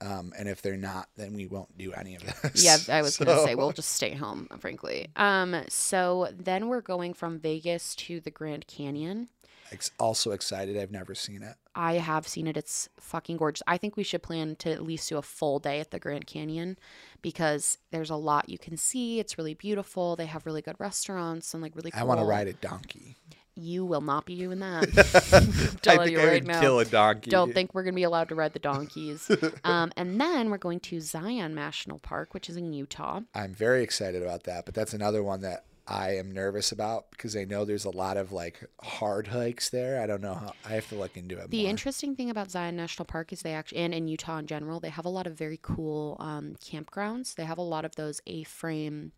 Um, and if they're not, then we won't do any of (laughs) this.
Yeah, I was gonna say we'll just stay home, frankly. Um, so then we're going from Vegas to the Grand Canyon.
Ex- also excited. I've never seen it.
I have seen it. It's fucking gorgeous. I think we should plan to at least do a full day at the Grand Canyon because there's a lot you can see. It's really beautiful. They have really good restaurants and like really cool.
I want to ride a donkey.
You will not be doing that. (laughs) (laughs) I'm telling you right now.
a donkey.
Don't think we're going to be allowed to ride the donkeys. (laughs) um, and then we're going to Zion National Park, which is in Utah.
I'm very excited about that, but that's another one that I am nervous about because I know there's a lot of like hard hikes there. I don't know how. I have to look into it
The
more.
interesting thing about Zion National Park is they actually, and in Utah in general, they have a lot of very cool um, campgrounds. They have a lot of those A-frame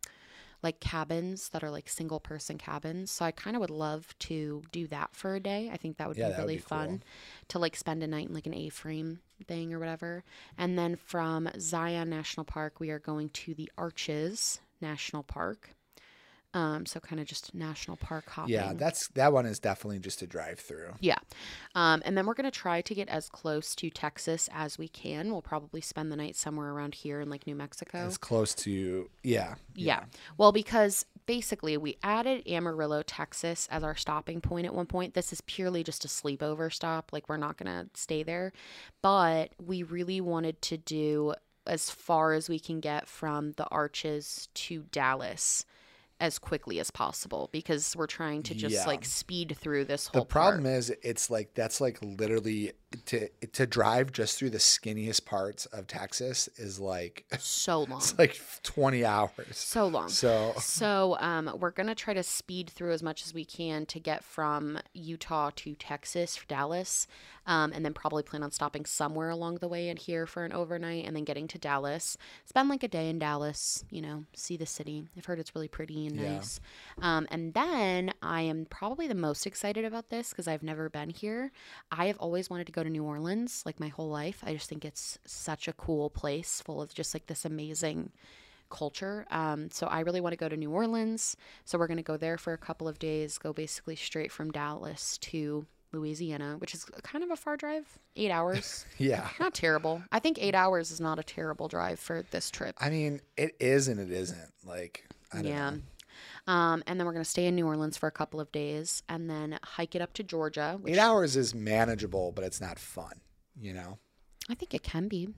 like cabins that are like single person cabins. So I kind of would love to do that for a day. I think that would
Yeah,
be
that would
really
be cool.
fun to like spend a night in like an A-frame thing or whatever. And then from Zion National Park, we are going to the Arches National Park. Um, so kind of just national park hopping.
yeah, that's that one is definitely just a drive through.
Yeah. Um, and then we're going to try to get as close to Texas as we can. We'll probably spend the night somewhere around here in like New Mexico.
As close to yeah,
yeah. Well, because basically we added Amarillo, Texas as our stopping point at one point. This is purely just a sleepover stop. Like we're not going to stay there. But we really wanted to do as far as we can get from the arches to Dallas as quickly as possible because we're trying to just
Yeah.
like speed through this whole.
The problem
part.
is, it's like that's like literally to to drive just through the skinniest parts of Texas is like
so (laughs) long.
it's like twenty hours.
so long.
So
So um, we're gonna try to speed through as much as we can to get from Utah to Texas, Dallas, um, and then probably plan on stopping somewhere along the way in here for an overnight, and then getting to Dallas. Spend like a day in Dallas, you know, see the city. I've heard it's really pretty and
Yeah.
nice. Um, and then I am probably the most excited about this because I've never been here. I have always wanted to go to New Orleans, like my whole life. I just think it's such a cool place, full of just like this amazing culture. Um, so I really want to go to New Orleans. So we're going to go there for a couple of days, go basically straight from Dallas to Louisiana, which is kind of a far drive, eight hours. (laughs)
yeah,
not terrible. I think eight hours is not a terrible drive for this trip.
I mean it is and it isn't. Like I don't
yeah.
know.
Um, and then we're going to stay in New Orleans for a couple of days and then hike it up to Georgia, which
Eight hours is manageable, but it's not fun. You know,
I think it can be.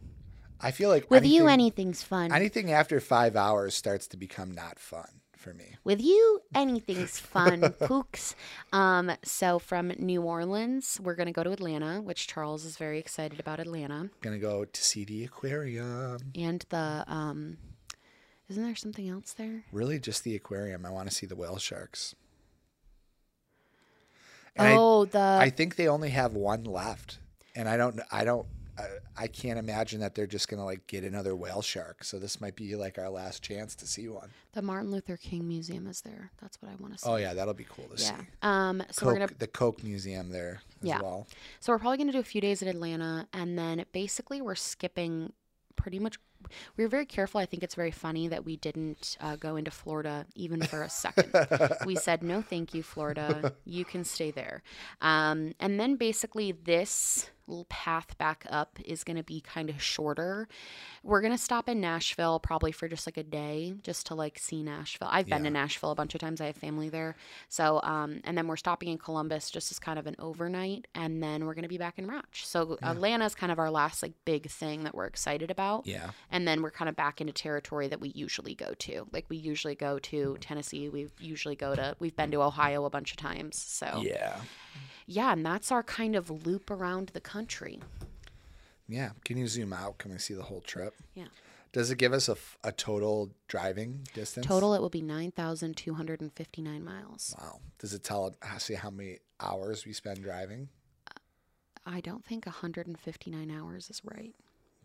I feel like
With you, anything's fun.
anything after five hours starts to become not fun for me.
With you, anything's fun, (laughs) pooks. Um, so from New Orleans, we're gonna go to Atlanta, which Charles is very excited about Atlanta.
Gonna go to see the aquarium.
And the um isn't there something else there?
Really, just the aquarium. I want to see the whale sharks. And I-
oh, the
I think they only have one left, and I don't. I don't. I, I can't imagine that they're just gonna like get another whale shark. So this might be like our last chance to see one.
the Martin Luther King Museum is there. That's what I want to see.
Oh yeah, that'll be cool to
yeah.
see.
Um so
Coke,
we're gonna
the Coke Museum there as
Yeah.
well.
So we're probably going to do a few days in Atlanta, and then basically we're skipping pretty much. We were very careful. I think it's very funny that we didn't uh, go into Florida even for a second. we (laughs) said no, thank you, Florida. You can stay there. Um, and then basically this path back up is going to be kind of shorter. We're going to stop in Nashville probably for just like a day, just to like see Nashville. I've been
Yeah.
to Nashville a bunch of times. I have family there. So, um, and then we're stopping in Columbus just as kind of an overnight, and then we're going to be back in Ratch. So Atlanta is kind of our last like big thing that we're excited about.
Yeah.
And then we're kind of back into territory that we usually go to. Like we usually go to Tennessee. We usually go to. We've been to Ohio a bunch of times. So
Yeah.
Yeah, and that's our kind of loop around the country.
Yeah. Can you zoom out? Can we see the whole trip?
Yeah.
Does it give us a total driving distance?
Total, it will be nine thousand two hundred and fifty nine miles.
Wow. Does it tell uh, us how many hours we spend driving?
I don't think hundred and fifty nine hours is right.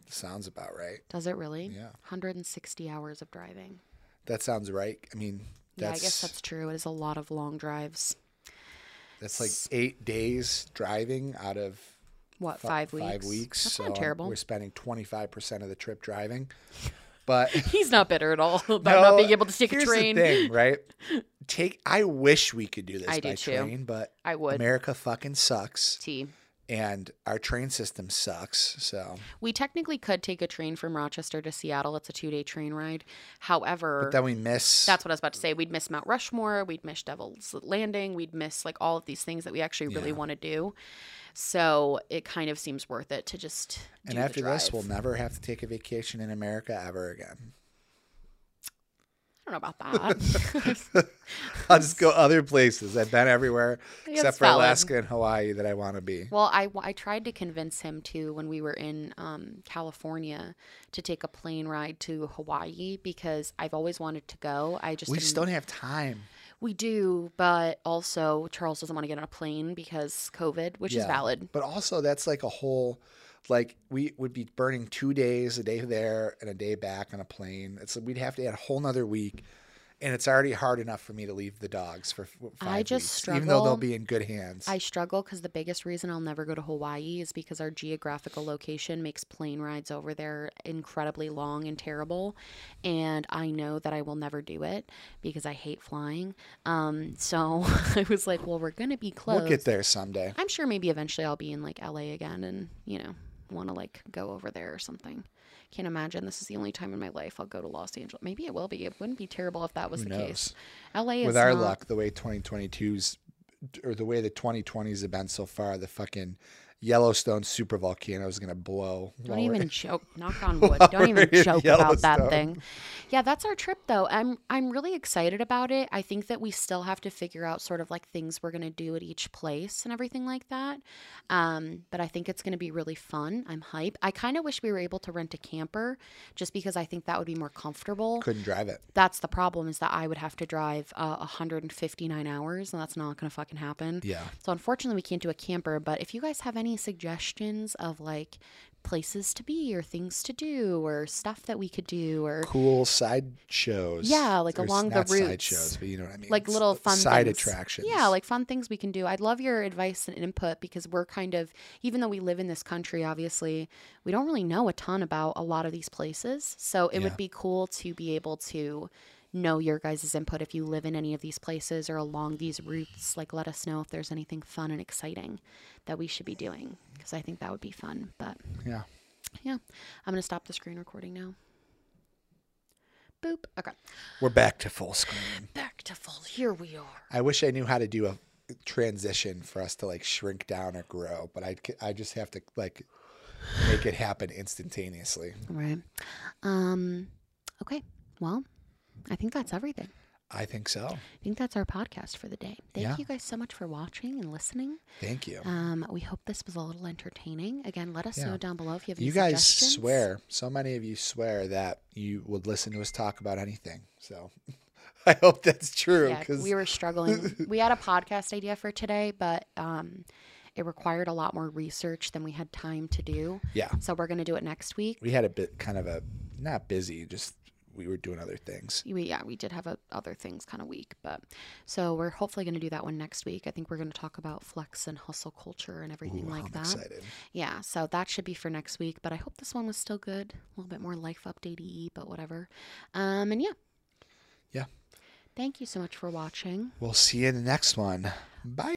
Sounds about right.
Does it really?
Yeah.
Hundred and sixty hours of driving.
That sounds right. I mean,
Yeah, I guess that's true. It is a lot of long drives.
That's like eight days driving out of
What
fi-
five weeks?
Five weeks.
That's
so
not terrible.
We're spending twenty five percent of the trip driving. But (laughs)
He's not bitter at all (laughs) about
No,
not being able to take a train.
Thing, (laughs) right? Take. I wish we could do this
I
by
do too.
train, but
I would.
America fucking sucks,
T.
and our train system sucks. So,
We technically could take a train from Rochester to Seattle. It's a two day train ride. However, but
then we miss.
that's what I was about to say. We'd miss Mount Rushmore. We'd miss Devil's Landing. We'd miss like all of these things that we actually really
Yeah.
want to do. So it kind of seems worth it to just.
and after this, we'll never have to take a vacation in America ever again.
Don't know about that. (laughs)
I'll just go other places. I've been everywhere except for
valid.
Alaska and Hawaii that I want to be.
Well, I, I tried to convince him to when we were in um, California to take a plane ride to Hawaii because I've always wanted to go. I just
We just don't have time.
we do, but also Charles doesn't want to get on a plane because COVID, which is valid.
But also, that's like a whole, like we would be burning two days, a day there and a day back on a plane. It's we'd have to add a whole nother week, and it's already hard enough for me to leave the dogs for five
I just
weeks, even though they'll be in good hands.
I struggle because the biggest reason I'll never go to Hawaii is because our geographical location makes plane rides over there incredibly long and terrible. And I know that I will never do it because I hate flying. Um, so (laughs) I was like, well, we're going to be close.
we'll get there someday.
I'm sure maybe eventually I'll be in like LA again and, you know, want to like go over there or something. Can't imagine this is the only time in my life I'll go to Los Angeles. Maybe it will be. It wouldn't be terrible if that was
Who
the
knows?
case. LA is
With our
not-
luck, the way 2022's or the way the 2020s have been so far, the fucking Yellowstone super volcano is gonna blow.
Don't even joke. (laughs) Knock on wood. Don't even joke about that thing. Yeah, that's our trip though. I'm I'm really excited about it. I think that we still have to figure out sort of like things we're gonna do at each place and everything like that. Um, but I think it's gonna be really fun. I'm hype. I kind of wish we were able to rent a camper, just because I think that would be more comfortable.
couldn't drive it.
That's the problem is that I would have to drive uh, 159 hours, and that's not gonna fucking happen.
Yeah.
So unfortunately, we can't do a camper. But if you guys have any suggestions of like places to be or things to do or stuff that we could do or
Cool side shows.
Yeah, like
Or
along the
not side shows, but you know what I mean.
like little fun
side
things.
attractions.
Yeah, like fun things we can do. I'd love your advice and input because we're kind of even though we live in this country, obviously, we don't really know a ton about a lot of these places. So it
Yeah.
would be cool to be able to know your guys' input if you live in any of these places or along these routes. Like let us know if there's anything fun and exciting that we should be doing because I think that would be fun. But
yeah.
yeah, I'm gonna stop the screen recording now. Boop. Okay.
We're back to full screen.
Back to full. Here we are.
I wish I knew how to do a transition for us to like shrink down or grow, but I I just have to like make it happen instantaneously.
Right. Um. Okay. Well, I think that's everything.
I think so.
I think that's our podcast for the day. Thank
Yeah.
you guys so much for watching and listening.
Thank you.
Um, we hope this was a little entertaining. Again, let us
Yeah.
know down below if you have any
you guys swear, so many of you swear that you would listen to us talk about anything. So (laughs) I hope that's true.
Yeah, we were struggling. (laughs) we had a podcast idea for today, but um, it required a lot more research than we had time to do.
yeah,
So we're going to do it next week.
we had a bit kind of a not busy, just we were doing other things.
We, yeah, we did have a other things kind of week, but so we're hopefully going to do that one next week. I think we're going to talk about flex and hustle culture and everything
Ooh,
like
I'm
that.
Excited.
Yeah, so that should be for next week. But I hope this one was still good, a little bit more life updatey, but whatever. Um, and yeah,
yeah.
Thank you so much for watching.
We'll see you in the next one. Bye.